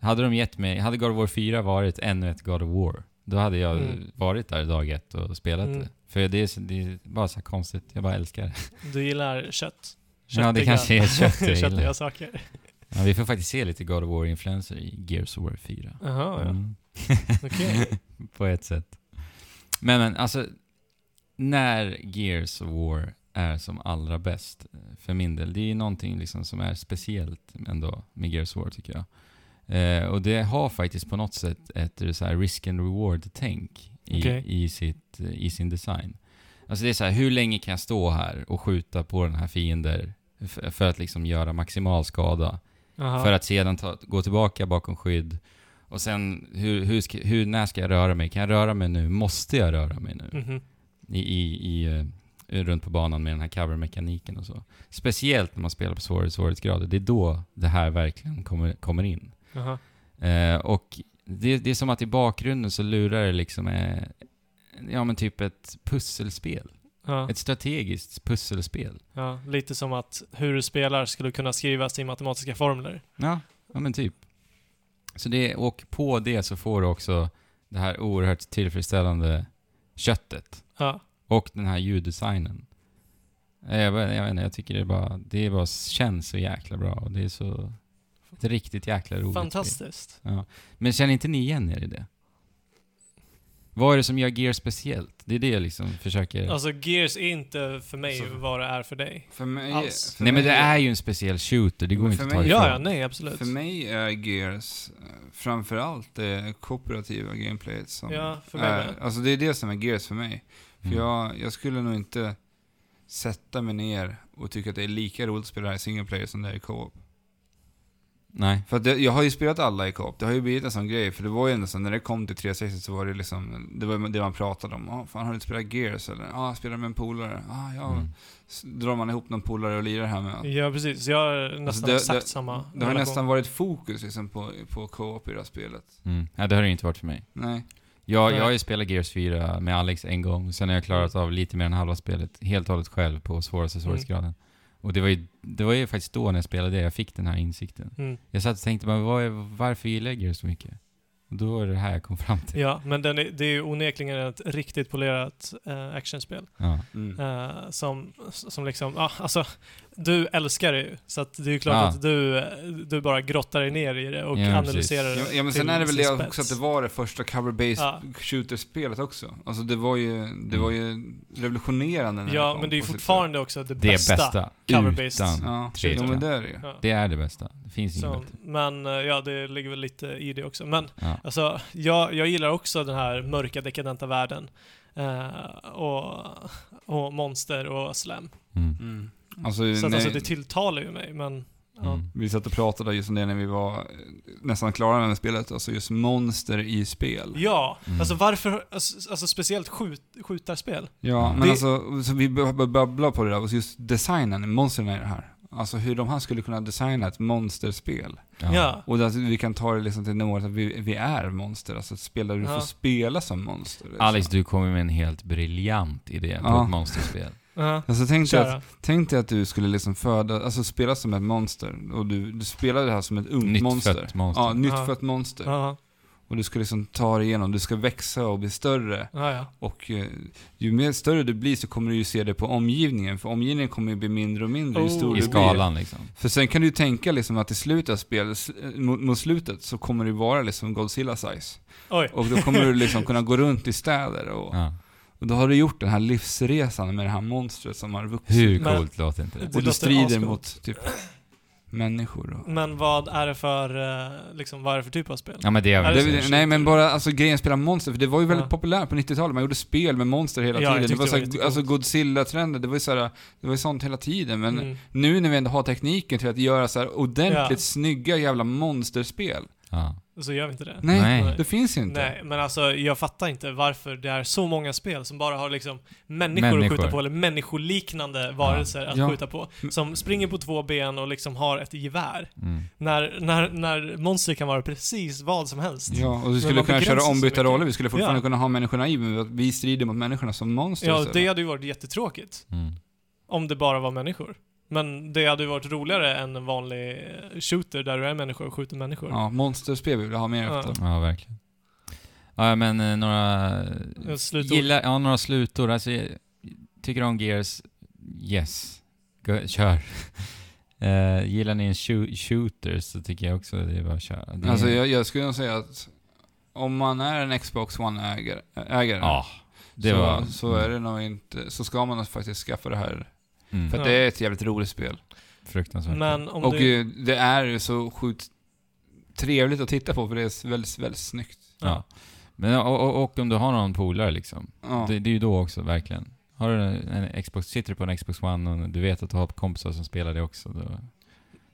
Hade de gett mig, hade God of War 4 varit ännu ett God of War, då hade jag Mm. varit där dag ett och spelat Mm. det. För det är, det är bara så konstigt, jag bara älskar det. Du gillar kött? Ja, det Köttiga- kanske är kött Köttiga gillar. saker. Ja, vi får faktiskt se lite God of War-influenser i Gears of War 4. Jaha, ja. Mm. Okej. på ett sätt. Men, men alltså, när Gears of War är som allra bäst, eh, för min del, det är ju någonting liksom som är speciellt ändå med Gears of War tycker jag. Eh, och det har faktiskt på något sätt ett så här risk and reward-tänk i, Okej. i, sitt, eh, i sin design. Alltså det är så här, hur länge kan jag stå här och skjuta på den här fiender f- för att liksom göra maximal skada? Aha. För att sedan ta, gå tillbaka bakom skydd. Och sen, hur, hur, hur, när ska jag röra mig? Kan jag röra mig nu? Måste jag röra mig nu? Mhm. i, i, i, eh, runt på banan med den här covermekaniken och så. Speciellt när man spelar på svårare svårighetsgrader. Det är då det här verkligen kommer, kommer in. Eh, och det, det är som att i bakgrunden så lurar det liksom eh, ja men typ ett pusselspel. Ja, Ett strategiskt pusselspel. ja, lite som att hur du spelar skulle kunna skrivas i matematiska formler. Ja, ja men typ. Så det, och på det så får du också det här oerhört tillfredsställande köttet. Ja, Och den här ljuddesignen. Eh, Jag, jag vet inte, jag tycker det bara, det bara känns så jäkla bra och det är så, ett riktigt jäkla roligt spel. fantastiskt. Ja. Men känner inte ni igen er i det? Vad är det som gör Gear speciellt? Det är det jag liksom försöker... Alltså Gears är inte för mig Alltså- vad det är för dig. För mig... Alls. För Nej men mig, det är ju en speciell shooter, det går Men inte för att ta mig- ifrån. Ja, ja, nej absolut. För mig är Gears eh, framförallt det kooperativa gameplayet som... Ja, för mig är, med. Alltså det är det som är Gears för mig. För Mm. jag, jag skulle nog inte sätta mig ner och tycka att det är lika roligt att spela det här i single player som det är i co-op. Nej. För det, jag har ju spelat alla i co-op, det har ju blivit en sån grej. För det var ju ändå så, när det kom till 360 så var det liksom, det var det man pratade om. Ja, fan har du inte spelat Gears eller? Ja, jag spelar med en polare. Ah, ja, Mm. Drar man ihop någon polare och lirar här med. Ja, precis. Jag har nästan Alltså, det- exakt det- samma Det har ju nästan varit fokus liksom på, på co-op i det här spelet. Mm. Ja, det har det inte varit för mig. Nej. Jag, Nej. jag har ju spelat Gears 4 med Alex en gång, sen har jag klarat Mm. av lite mer än halva spelet helt och hållet själv på svåraste svårighetsgraden. Och det var, ju, det var ju faktiskt då när jag spelade det jag fick den här insikten. Mm. Jag satt och tänkte vad är, varför gillar jag Gears så mycket? Och då är det här jag kom fram till. Ja, men den är, det är ju onekligen ett riktigt polerat äh, actionspel. Ja. Mm. eh, som, som liksom, ja, alltså, du älskar det ju. Så att det är ju klart Ja. att du, du bara grottar dig ner i det och Ja, analyserar precis. det Ja, ja men sen är det väl det spets. också att det var det första cover-based Ja. shooter-spelet också. Alltså det var ju, det var ju revolutionerande när Ja, men det är ju fortfarande också det Det bästa. bästa. cover-based. Utan. Ja, men det är det ju. Ja. Det är det bästa. Det finns inget bättre. men eh, ja, det ligger väl lite i det också. Men Ja. alltså, jag, jag gillar också den här mörka dekadenta världen. Eh, och, och monster och slam. Mm. Mm. Alltså, Så att, alltså, det tilltalar ju mig, men ja. Mm. vi satt och pratade just om det när vi var nästan klara med spelet, alltså just monster i spel. Ja, Mm. alltså varför, alltså, alltså speciellt skjut, skjutarspel. Ja, men Det- alltså, så vi bör babbla på det där, och just designen, monstren i det här. Alltså hur de här skulle kunna designa ett monsterspel. Ja. Och att vi kan ta det liksom till nivån att vi, vi är monster, alltså ett spel där du Ja. får spela som monster. liksom. Alex, du kommer med en helt briljant idé på Ja. ett monsterspel. Ja. Alltså tänk dig, att, tänk dig att du skulle liksom föda, alltså spela som ett monster, och du, du spelar det här som ett ungt monster. monster. Ja, nytt fött monster. Ja, Och du ska liksom ta dig igenom, du ska växa och bli större. Och eh, ju mer större du blir så kommer du ju se det på omgivningen, för omgivningen kommer ju bli mindre och mindre ju Oh. stor I du blir. skalan liksom. För sen kan du ju tänka liksom att i slutet av spelet, eh, mot, mot slutet, så kommer det vara liksom Godzilla size. Oj. Och då kommer du liksom kunna gå runt i städer och, Ja. Och då har du gjort den här livsresan med det här monstret som har vuxit. Hur Men- coolt låter inte det? Det och du låter strider ascoolt. mot typ människor och... Men vad är det för, eh, liksom, vad är det för typ av spel? Ja men det är Är väl det nej men bara alltså grejen spela monster, för det var ju väldigt Ja. populärt på 90-talet, man gjorde spel med monster hela Ja, jag tiden. Det tyckte var det var här, jättegott. alltså Godzilla-trender, det var ju så här, det var ju sånt hela tiden. Men Mm. nu när vi ändå har tekniken till att göra så här ordentligt Ja. snygga jävla monsterspel. Ja. Så gör vi inte det. Nej, Nej. det finns ju inte. Nej, men alltså jag fattar inte varför det är så många spel som bara har liksom människor, Människor. att skjuta på, eller människoliknande varelser att Ja. skjuta på. Som springer på två ben och liksom har ett gevär. Mm. När, när, när monster kan vara precis vad som helst. Ja, och vi skulle kunna köra ombytta roller, vi skulle fortfarande Ja. kunna ha människorna i, men att vi strider mot människorna som monster. Ja, det hade ju varit jättetråkigt. Mm. Om det bara var människor. Men det hade ju varit roligare än en vanlig eh, shooter där du är människa och skjuter människor. Ja, monsterspel vill vi ha mer Ja. efter. Ja, verkligen. Ja, men eh, några... Slutord. Gillar, ja, några slutord. Alltså, jag tycker om Gears? Yes. Gå, kör. Eh, gillar ni en shoo- shooter så tycker jag också det är bara att köra. Det är- Alltså jag, jag skulle nog säga att om man är en Xbox One-ägare, ägare, Ja. Det så, var... så är det nog inte, så ska man nog faktiskt skaffa det här. Mm. För att Ja. det är ett jävligt roligt spel. Fruktansvärt. Men om och du... det är så sjukt trevligt att titta på för det är väldigt, väldigt snyggt. Ja. Men, och, och, och om du har någon polare liksom. Ja. Det, det är ju då också, verkligen. Har du en, en Xbox, sitter du på en Xbox One och du vet att du har kompisar som spelar det också, då,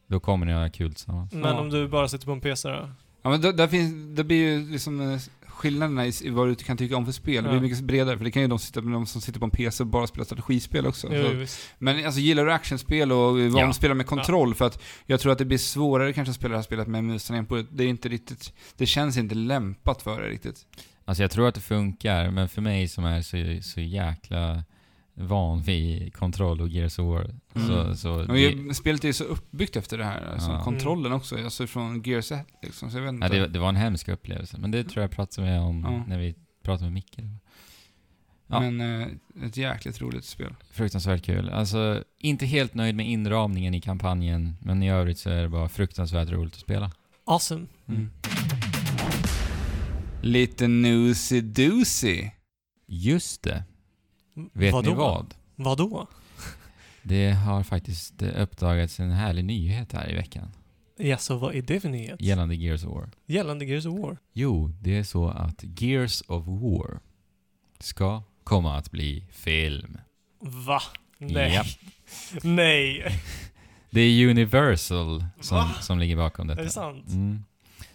då kommer ni ha kul tillsammans. Men Ja. om du bara sitter på en PC då? Ja, men där, där finns, det blir ju liksom eh, skillnaderna i, i vad du kan tycka om för spel. Det Ja. blir mycket bredare, för det kan ju de, sitta, de som sitter på en PC och bara spelar strategispel också. Jo, Så-. Men alltså gillar du actionspel och van Ja. spela med kontroll? För att jag tror att det blir svårare kanske att spela det här spelet med mus och tangentbord. Det är inte riktigt, det känns inte lämpat för det riktigt. Alltså jag tror att det funkar, men för mig som är så, så jäkla van vid kontroll och Gears of War, Mm. så... så Och det, spelet är så uppbyggt efter det här, alltså Ja. kontrollen också, alltså från Gears 1 liksom, så jag vet inte. ja, det, det var en hemsk upplevelse, men det tror jag pratade med om Ja. när vi pratade med Micke. Ja. Men eh, ett jäkligt roligt spel. Fruktansvärt kul. Alltså, inte helt nöjd med inramningen i kampanjen, men i övrigt så är det bara fruktansvärt roligt att spela. Awesome. Mm. Lite Noosey Doozy. Just det. Vet Vadå? ni vad? Vadå? Det har faktiskt eh, uppdagats en härlig nyhet här i veckan Ja, så vad är det för nyhet? gällande Gears of War. Gällande Gears of War? Jo, det är så att Gears of War ska komma att bli film. Va? Nej. Japp. Nej. Det är Universal som, Va? som ligger bakom detta. Är det sant? Mm.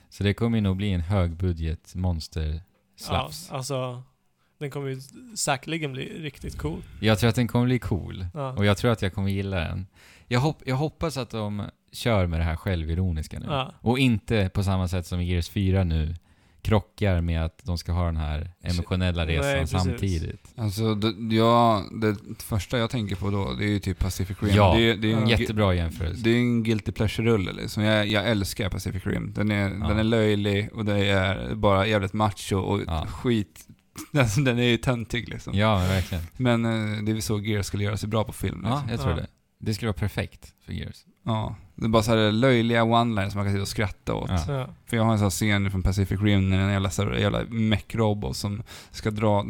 Så det kommer nog bli en högbudget monster Ja, alltså. Den kommer ju säkerligen bli riktigt cool. Jag tror att den kommer bli cool. Ja. Och jag tror att jag kommer gilla den. Jag, hopp, jag hoppas att de kör med det här självironiska nu. Ja. Och inte på samma sätt som i Gears 4 nu krockar med att de ska ha den här emotionella Nej, resan precis. samtidigt. Alltså, det, ja, det första jag tänker på då, det är ju typ Pacific Rim. Ja, det, är- det är en, Jättebra jämförelse. det är en guilty pleasure-rulle liksom. Jag, jag älskar Pacific Rim. Den är, Ja. den är löjlig och det är bara jävligt macho och Ja. skit. Alltså, den är ju töntig liksom. Ja, men verkligen. Men eh, det är väl så Gears skulle göra sig bra på film. Ja, Liksom. jag tror Ja. det. Det skulle vara perfekt för Gears. Ja. Det är bara så här löjliga one-liners som man kan sitta och skratta åt. Ja. Ja. För jag har en sån här scen från Pacific Rim när en jävla, så här, jävla mech-robot som ska dra...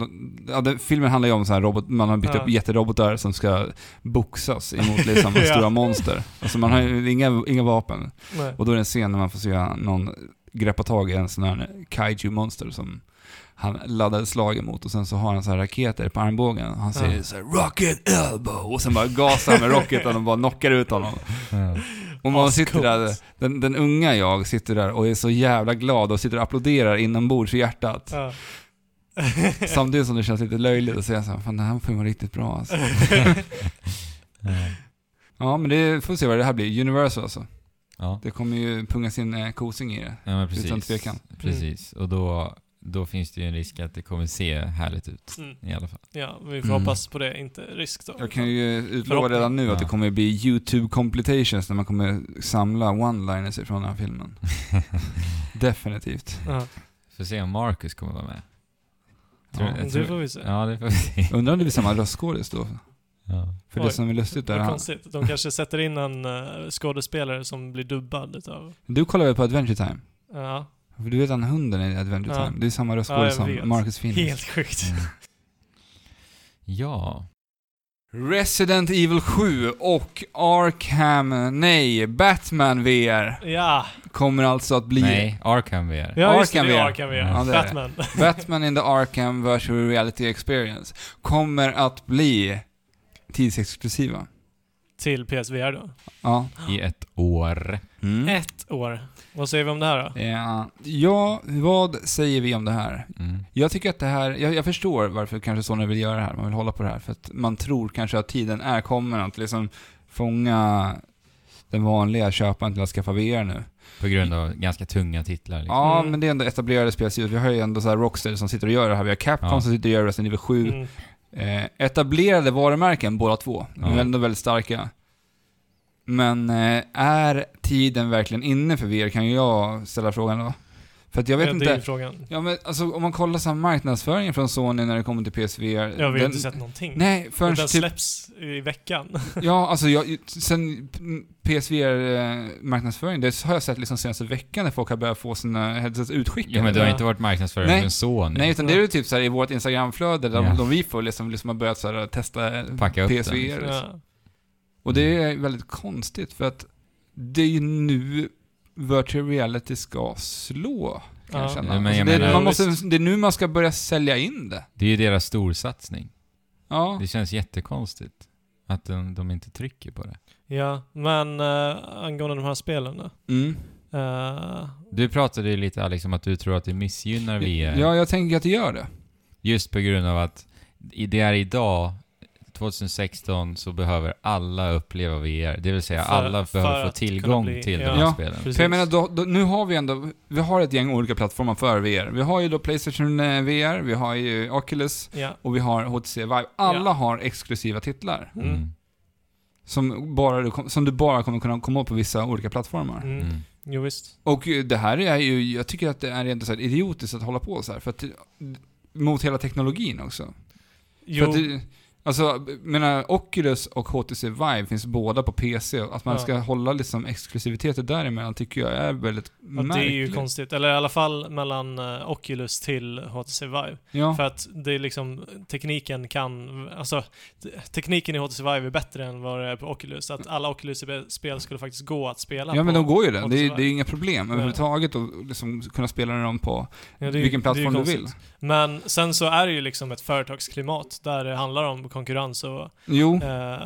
Ja, den, filmen handlar ju om så här robot, man har byggt Ja. upp jätterobotar som ska boxas emot liksom Ja. stora monster. Alltså man har ju inga, inga vapen. Nej. Och då är det en scen när man får se någon greppa tag i en sån här kaiju-monster som han laddade slag emot och sen så har han så här raketer på armbågen. Han säger Ja. så här, 'Rocket elbow' och sen bara gasar han med rocketen och bara knockar ut honom. Ja. Och man sitter där, den, den unga jag sitter där och är så jävla glad och sitter och applåderar inombords i hjärtat. Ja. Samtidigt som det känns lite löjligt att säga så här, fan den här filmen var riktigt bra alltså. Ja. Men det får se vad det här blir. Universal alltså. Ja. Det kommer ju pungas in eh, kosing i det. ja, men precis. Utan tvekan. Precis. Och då, då finns det ju en risk att det kommer se härligt ut. Mm. I alla fall. Ja, vi får Mm. hoppas på det, inte risk då. Jag kan ju utlova redan nu att det Ja. kommer bli YouTube completions när man kommer samla one-liners ifrån den här filmen. Definitivt. Ja, Får se om Marcus kommer vara med. Tror- Ja, jag det tror- får vi se. Ja, det får vi se. Undrar om det blir samma röstskådis då? Ja. För Oj. det som är lustigt han, konstigt. De kanske sätter in en uh, skådespelare som blir dubbad utav... du kollar väl på Adventure Time? Ja, För du vet han hunden i Adventure Ja. Time? Det är samma Ja, röstskådis jag som. Marcus Phoenix. helt sjukt. Mm. Ja. Resident Evil 7 och Arkham, nej, Batman VR Ja, kommer alltså att bli Nej, Arkham VR. ja just det, Arkham det. Arkham VR. Ja, det. Batman. Batman in the Arkham virtual reality experience kommer att bli tidsexklusiva. Till PSVR då. Ja. I ett år. Mm. Ett år. Vad säger vi om det här då? Ja, ja, vad säger vi om det här? Mm. Jag tycker att det här, jag, jag förstår varför kanske Sony vill göra det här, man vill hålla på det här, för att man tror kanske att tiden är kommen att liksom fånga den vanliga köparen till att skaffa VR nu. På grund av ganska tunga titlar. Liksom. Ja, Mm. men det är ändå etablerade spelstudios. Vi har ju ändå så här Rocksteady som sitter och gör det här. Vi har Capcom Ja. som sitter och gör Resident Evil 7. Mm. Eh, etablerade varumärken båda två. De är Ja. ändå väldigt starka. Men eh, är tiden verkligen inne för VR kan ju jag ställa frågan då. För att jag vet ja, inte. Det är ju frågan. Ja men alltså om man kollar så här marknadsföringen från Sony när det kommer till PSVR. Jag har den, inte sett någonting. Nej, förrän den typ, släpps i veckan. ja alltså jag, sen PSVR-marknadsföring, det har jag sett liksom senaste veckan när folk har börjat få sina headsets utskickade. Ja, men det har Ja. inte varit marknadsföring Nej. från Sony. Nej, utan det är ju typ så här i vårt Instagramflöde, där Ja. de, de vi följer som liksom har börjat så här testa Packa upp den, PSVR. liksom. Ja. Och det är väldigt konstigt för att det är ju nu virtual reality ska slå, kan jag känna. Alltså det, är- menar- man måste, det är nu man ska börja sälja in det. Det är ju deras storsatsning. Ja. Det känns jättekonstigt att de, de inte trycker på det. ja, men uh, angående de här spelen då. Mm. Eh, Du pratade ju lite Alex om att du tror att det missgynnar VR. Ja, jag tänker att det gör det. Just på grund av att det är idag, 2016, så behöver alla uppleva VR. Det vill säga För- alla behöver få tillgång bli- till ja. de här Ja, spelen. precis. För jag menar, då, då, nu har vi ändå, vi har ett gäng olika plattformar för VR. Vi har ju då Playstation eh, VR, vi har ju Oculus ja. och vi har HTC Vive. Alla Ja. har exklusiva titlar. Mm. Mm. Som, bara, du som du bara kommer kunna komma på vissa olika plattformar. Mm. Mm. Jo, visst. Och eh, det här är ju, jag tycker att det är ändå så här idiotiskt att hålla på så här, för att, mot hela teknologin också. Jo, För att det, alltså, menar, Oculus och HTC Vive finns båda på PC. Att man Ja. ska hålla liksom exklusiviteter däremellan tycker jag är väldigt ja, det är märkligt. ju konstigt. Eller i alla fall mellan eh, Oculus till HTC Vive. Ja. För att det är liksom, tekniken kan, alltså tekniken i HTC Vive är bättre än vad det är på Oculus. Att alla Oculus-spel skulle faktiskt gå att spela Ja men de går ju det. Det är, det är inga problem överhuvudtaget att liksom kunna spela dem på är- vilken plattform du vill. Men sen så är det ju liksom ett företagsklimat där det handlar om konkurrens och Jo, eh,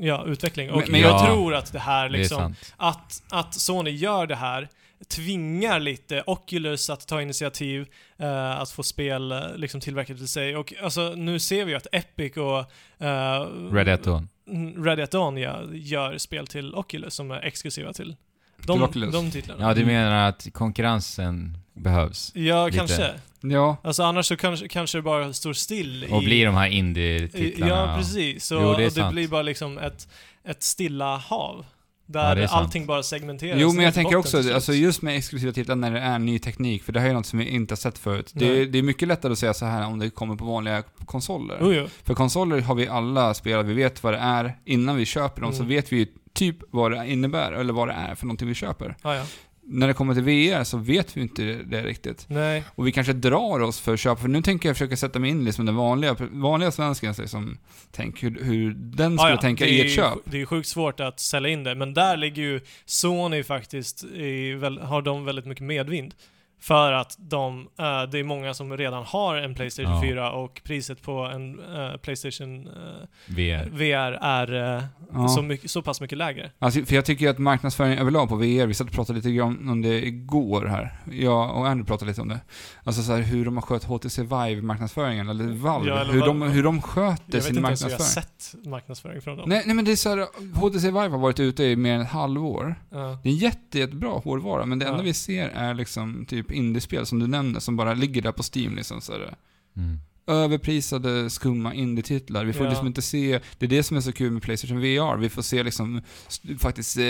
ja, utveckling. Och Men- men jag jag- tror att det här Det är liksom, sant. att, att Sony gör det här tvingar lite Oculus att ta initiativ, eh, att få spel eh, liksom tillverkat till sig. Och alltså, nu ser vi ju att Epic och eh, Red Dead Dawn. mm, Red Dead Dawn ja, gör spel till Oculus som är exklusiva till de, de titlarna. Ja, du menar att konkurrensen behövs? Ja, lite. kanske. Ja. Alltså annars så kanske, kanske det bara står still Och i... blir de här i indie-titlarna... ja, precis. Så Jo, det och det blir bara liksom ett, ett stilla hav. Ja, Där sant. allting bara segmenteras Jo, men jag tänker botten också, alltså just med exklusiva titlar när det är ny teknik, för det här är något som vi inte har sett förut. Det, är- det är mycket lättare att säga så här om det kommer på vanliga konsoler. Jo, jo. För konsoler har vi alla spelat, vi vet vad det är. Innan vi köper dem så Mm. vet vi typ vad det innebär, eller vad det är för någonting vi köper. Ah, ja. När det kommer till VR så vet vi inte det, riktigt. Nej. Och vi kanske drar oss för att köpa, för nu tänker jag försöka sätta mig in liksom den vanliga, vanliga svenskens liksom, tänk hur, hur den Ah, skulle ja. tänka i ett ju- köp. Det är ju sjukt svårt att sälja in det, men där ligger ju Sony faktiskt i, har de väldigt mycket medvind. För att de, eh, det är många som redan har en Playstation Ja. 4 och priset på en eh, Playstation eh, VR. VR är Ja. så, mycket, så pass mycket lägre. Alltså, för jag tycker ju att marknadsföring överlag på VR, vi satt och pratade lite grann om det igår här. Jag och Andrew pratade lite om det. Alltså så här, hur de har skött HTC Vive-marknadsföringen, eller Valve. Ja, eller hur, de, hur de sköter Jag vet sin inte ens hur jag marknadsföring. sett marknadsföring från dem. Nej, nej men det är så här, HTC Vive har varit ute i mer än ett halvår. Ja. Det är en jätte, jättebra hårdvara, men det enda Ja. vi ser är liksom typ indiespel som du nämner, som bara ligger där på Steam liksom så här. Mm. Överprisade, skumma indie-titlar. Vi får Ja. liksom inte se, det är det som är så kul med Playstation VR. Vi får se liksom faktiskt eh,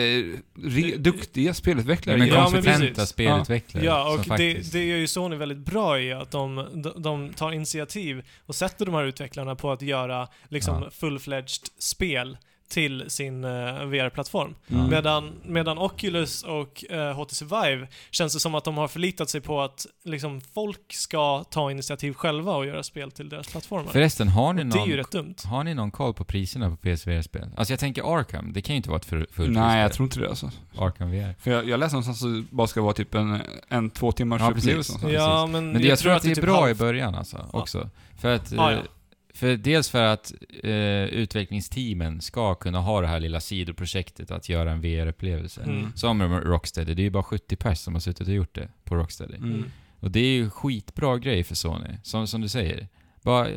re, duktiga spelutvecklare. Ja, men Ja, kompetenta precis. spelutvecklare. Ja, och det, det gör ju Sony väldigt bra i att de, de, de tar initiativ och sätter de här utvecklarna på att göra liksom Ja. full-fledged spel till sin eh, VR-plattform. Mm. Medan, medan Oculus och eh, HTC Vive känns det som att de har förlitat sig på att liksom, folk ska ta initiativ själva och göra spel till deras plattformar. Förresten, har ni Och det är ju någon, rätt dumt. har ni någon koll på priserna på PSVR-spel? Alltså jag tänker Arkham, det kan ju inte vara ett full- fullprisspel. Nej, jag tror inte det alltså. Arkham VR. För jag, jag läste någonstans att det bara ska vara typ en, en två timmars Ja, upplevelse. Ja, men, Men jag, tror att det är typ bra halv- i början alltså, också. För att... Ja, eh, ja. För dels för att eh, utvecklingsteamen ska kunna ha det här lilla sidoprojektet att göra en VR-upplevelse. Mm. Som Rocksteady, det är ju bara 70 pers som har suttit och gjort det på Rocksteady. Mm. Och det är ju skitbra grej för Sony, som, som du säger. Bara eh,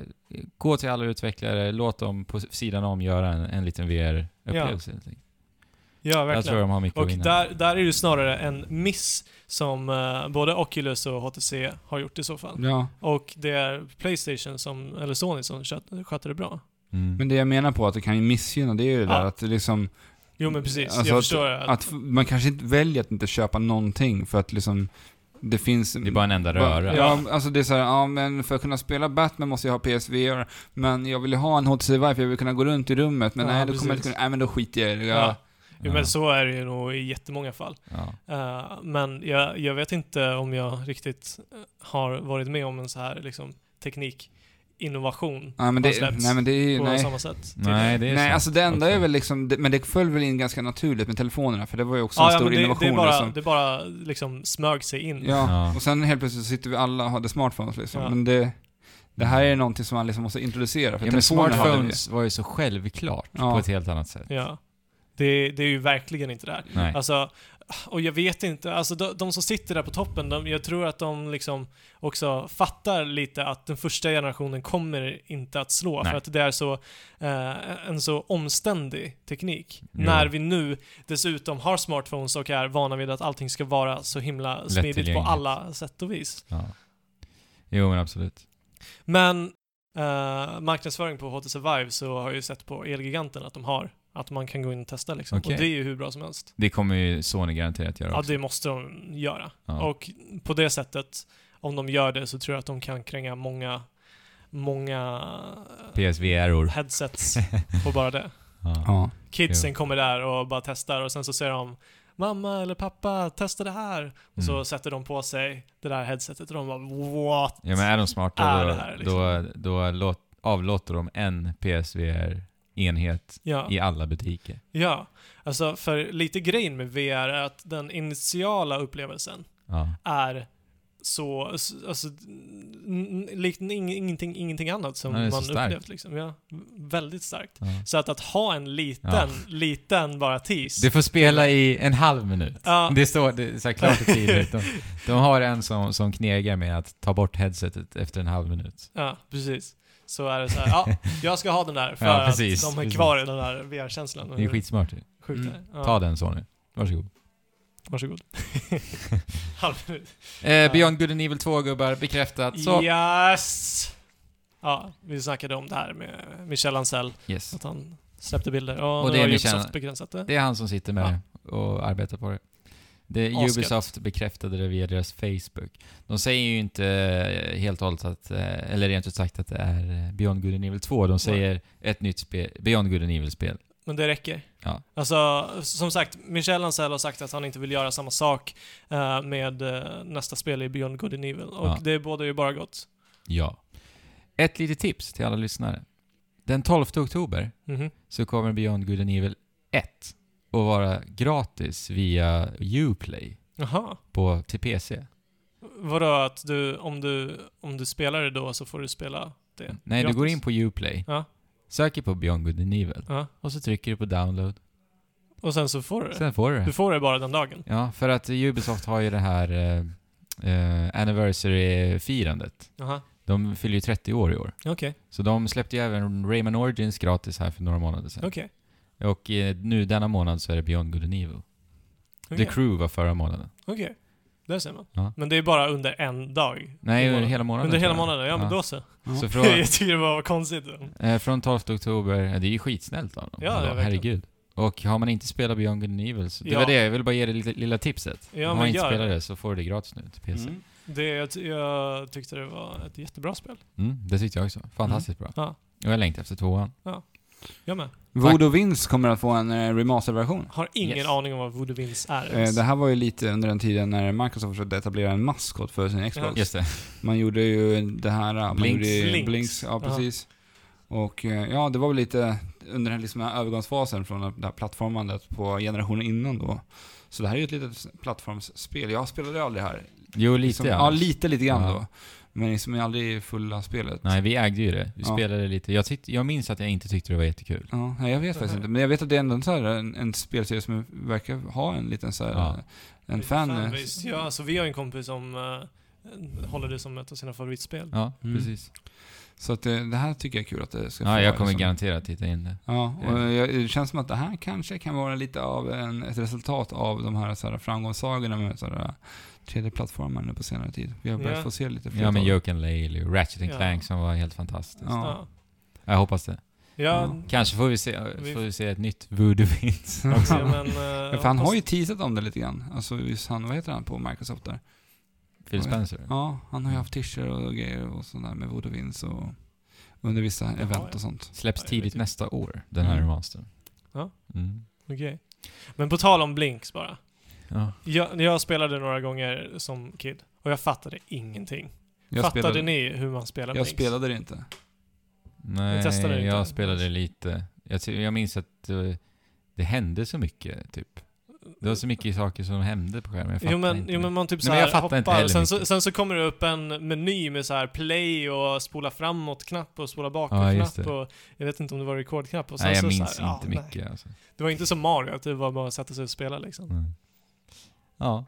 gå till alla utvecklare, låt dem på sidan om göra en, en liten VR-upplevelse. helt Ja, Jag verkligen. tror de har mycket att Och vinna. där, där är det snarare en miss som eh, både Oculus och HTC har gjort i så fall. Ja, Och det är Playstation som, eller Sony som sköt- sköter det bra. Mm. men det jag menar på att det kan ju missgynna, det är ju det Ja. där att liksom, Jo men precis, Alltså jag att- förstår att, att man kanske inte väljer att inte köpa någonting för att liksom, det finns... det är bara en enda röra. Ja, alltså det är såhär, ja men för att kunna spela Batman måste jag ha PSVR, men jag vill ju ha en HTC Vive för jag vill kunna gå runt i rummet, men Ja, nej, då kommer jag inte kunna, nej men då skiter jag i det. Ja. Ja. Men så är det ju nog i jättemånga fall. Ja. Eh, men jag, jag vet inte om jag riktigt eh, har varit med om en så här liksom, teknikinnovation Ja, men det, nej men det är på nej. samma sätt. Nej, det är Nej, sant alltså det enda också. är väl liksom, det, men det föll väl in ganska naturligt med telefonerna, för det var ju också Ja, en ja, stor det, innovation. det, är bara, liksom. det bara liksom smög sig in. Ja, Ja. och sen helt plötsligt så sitter vi alla och hade smartphones liksom. Ja. Men det, det här är någonting som man liksom måste introducera. För Ja, men smartphones var ju så självklart Ja. på ett helt annat sätt. Ja. Det, det är ju verkligen inte det här. Nej. Alltså, och jag vet inte, alltså de, de som sitter där på toppen, de, jag tror att de liksom också fattar lite att den första generationen kommer inte att slå Nej. för att det är så, eh, en så omständig teknik. Ja. När vi nu dessutom har smartphones och är vana vid att allting ska vara så himla smidigt på alla sätt och vis. Ja. Jo, men absolut. Men eh, marknadsföring på HTC Vive så har jag ju sett på Elgiganten att de har, att man kan gå in och testa liksom. Okej. Och det är ju hur bra som helst. Det kommer ju Sony garanterat göra Ja, också. det måste de göra. Ja. Och på det sättet, om de gör det så tror jag att de kan kränga många, många PSVR-or. headsets på bara det. Ja. Ja. Kidsen kommer där och bara testar och sen så säger de Mamma eller pappa, testa det här. Och så Mm. sätter de på sig det där headsetet och de bara What? ja, men är de smarta är då, det här, liksom? då, då låt, avlåter de en PSVR-enhet Ja. i alla butiker. Ja, alltså för lite grejen med VR är att den initiala upplevelsen Ja. är så, alltså, likt ing- ingenting, ingenting annat som man upplevt liksom. Ja, väldigt starkt. Ja. Så att, att ha en liten, Ja. liten bara tease. Du får spela i en halv minut. Ja. Det står det är så klart och tydligt. De, de har en som, som knegar med att ta bort headsetet efter en halv minut. Ja, precis. Så är det så här, ja, jag ska ha den där för Ja, precis, att de är kvar i den där VR-känslan. Det är skitsmart ju. Sjukt Mm. ja. Ta den Sony. Varsågod. Varsågod. Halv minut. Eh, Beyond Good and Evil 2 gubbar, bekräftat. Så. Yes! Ja, vi snackade om det här med Michel Ancel, Yes. att han släppte bilder. Och, Och det är Michel- begränsat det. Det är han som sitter med det och arbetar på det. Det Asgött. Ubisoft bekräftade det via deras Facebook. De säger ju inte eh, helt och hållet att, eh, eller rent ut sagt att det är eh, Beyond Good and Evil 2. De säger ett nytt spel, Beyond Good and Evil-spel. Men det räcker. Ja. Alltså, som sagt, Michel Ancel har sagt att han inte vill göra samma sak med nästa spel i Beyond Good and Evil. Och Ja. det båda ju bara gott. Ja. Ett litet tips till alla lyssnare. Den 12 oktober Mhm. så kommer Beyond Good and Evil 1 att vara gratis via Uplay Jaha. på, till PC. Vadå att du, om du, om du spelar det då så får du spela det? Nej, gratis? du går in på Uplay, Ja. söker på Beyond Good and Evil Ja. och så trycker du på download. Och sen så får du det? Sen får du det. Du får det bara den dagen? Ja, för att Ubisoft har ju det här eh, eh, anniversary-firandet. Jaha. De fyller ju 30 år i år. Okej. Så de släppte ju även Rayman Origins gratis här för några månader sedan. Okej. Och eh, nu denna månad så är det Beyond Good and Evil. Okej. The Crew var förra månaden. Okej. Där ser man. Ja. Men det är bara under en dag? Nej, under hela månaden. Under hela jag. månaden? Ja, men då så. Ja. Så från, jag tycker det var konstigt. eh, från 12 oktober, ja, det är ju skitsnällt av dem. Ja, det är verkligen. Herregud. Och har man inte spelat Beyond Good and Evil, så det Ja. var det, jag vill bara ge det lilla, lilla tipset. Ja, Om men man inte gör spelar det. det så får du det gratis nu till PC. Mm. Det, jag, ty- jag tyckte det var ett jättebra spel. Mm, det tyckte jag också. Fantastiskt bra. Ja. Och jag längtar efter tvåan. Jag med. Voodoo Vince kommer att få en eh, remasterversion. Har ingen Yes. aning om vad Voodoo Vince är Eh, ens. det här var ju lite under den tiden när Microsoft försökte etablera en maskot för sin Xbox. Just det. Man gjorde ju det här... Man Blinks. Gjorde ju Blinks. Blinks. Ja, Ja. precis. Och eh, ja, det var väl lite under den liksom här övergångsfasen från det här plattformandet på generationen innan då. Så det här är ju ett litet plattformsspel. Jag spelade aldrig här. Jo, lite liksom, ja. Ja, lite, lite grann Ja. då. Men liksom aldrig i fulla spelet. Nej, vi ägde ju det. Vi Ja. spelade lite. Jag, tyckte, jag minns att jag inte tyckte det var jättekul. Ja, nej, jag vet faktiskt inte. Men jag vet att det är ändå en, så här, en, en spelserie som verkar ha en liten så här, Ja. en fan... Fanbase. Ja, alltså vi har en kompis som eh, håller det som ett av sina favoritspel. Ja, Mm. precis. Så att det, det här tycker jag är kul att det ska Ja, jag kommer liksom- garanterat titta in det. Ja, och Ja. jag, det känns som att det här kanske kan vara lite av en, ett resultat av de här, så här framgångssagorna med så här, 3D-plattformar nu på senare tid. Vi har börjat Ja. få se lite fler Ja, men Joke and Laley och Ratchet and Ja. Clank som var helt fantastiskt. Ja. Jag hoppas det. Ja, Ja. Kanske får vi se, Vi- får vi se ett nytt Voodoo Vince ja, också. men... eh, Ja, för han har ju teasat om det lite grann. Alltså, han, vad heter han på Microsoft där? Phil Spencer. Ja, han har ju haft t-shirts och grejer och sådär med Voodoo Vince och under vissa event ja. och sånt. Släpps jag tidigt nästa år, den här Mm. remastern. Ja. Mm. Okej. Men på tal om Blinks bara. Ja. Jag, jag spelade några gånger som kid och jag fattade ingenting. Jag Fattade spelade, ni hur man spelar jag Blinks? spelade det inte. Nej, Jag testade det inte. jag spelade lite. Jag, jag minns att det, det hände så mycket, typ. Det var så mycket saker som hände på skärmen. Jag Jo fattar men, inte jo men man typ så här hoppar, sen så, sen så kommer det upp en meny med så här play och spola framåt-knapp och spola Ja, bakåt-knapp det. och jag vet inte om det var rekordknapp och sen Nej, jag så minns så här, inte ja, mycket alltså. Det var inte som Mario, att det var bara att sätta sig och spela liksom. Mm. Ja.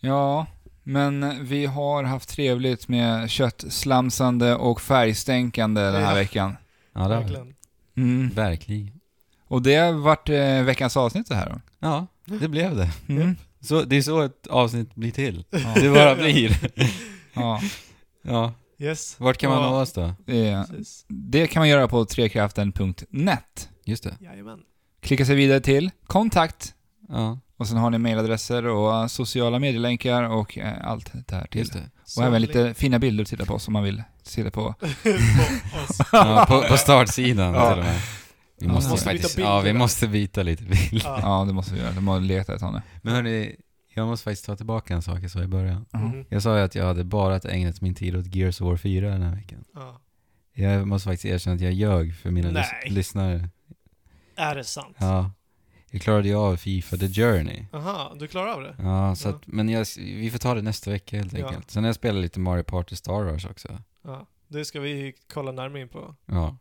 Ja, men vi har haft trevligt med köttslamsande och färgstänkande den här Ja. veckan. Ja, det har vi. Verkligen. Mm. Verkligen. Och det har varit eh, veckans avsnitt det här då. Ja, det blev det. Mm. Så, det är så ett avsnitt blir till. Ja. Det bara blir. ja. Ja. Yes. Vart kan man Ja. nå oss då? Det, det kan man göra på trekraften.net. Just det. Jajamän. Klicka sig vidare till kontakt Ja, och sen har ni mailadresser och sociala medielänkar och eh, allt det här till. just det. Och även lite fina bilder att titta på som man vill titta på. på. Ja, på, på startsidan Ja. till och med. Vi Ja. måste, Måste byta faktiskt, bilder ja, vi måste byta lite bild. Ja. Ja, det måste vi göra. De har letat ett tag nu. Men hörni, jag måste faktiskt ta tillbaka en sak jag sa i början. Mhm. Jag sa ju att jag hade bara ägnat min tid åt Gears of War 4 den här veckan. Ja. Jag måste faktiskt erkänna att jag ljög för mina lys- lyssnare. Är det sant? Ja. Jag klarade ju av Fifa The Journey. Aha, du klarar av det? Ja, så Ja. att, men jag, vi får ta det nästa vecka helt Ja. enkelt. Sen har jag spelat lite Mario Party Star Wars också. Ja. Det ska vi kolla närmare in på, Ja.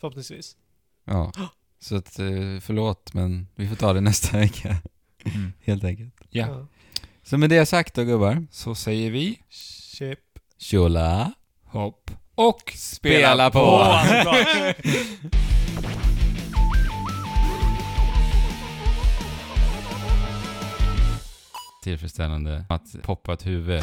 förhoppningsvis. Ja. Så att, eh, förlåt, men vi får ta det nästa vecka. Mm. Helt enkelt. Ja. Så med det sagt då gubbar. Så säger vi Chip. Tjola! hopp och Spela på! Åh, bra. Tillfredsställande att poppa ett huvud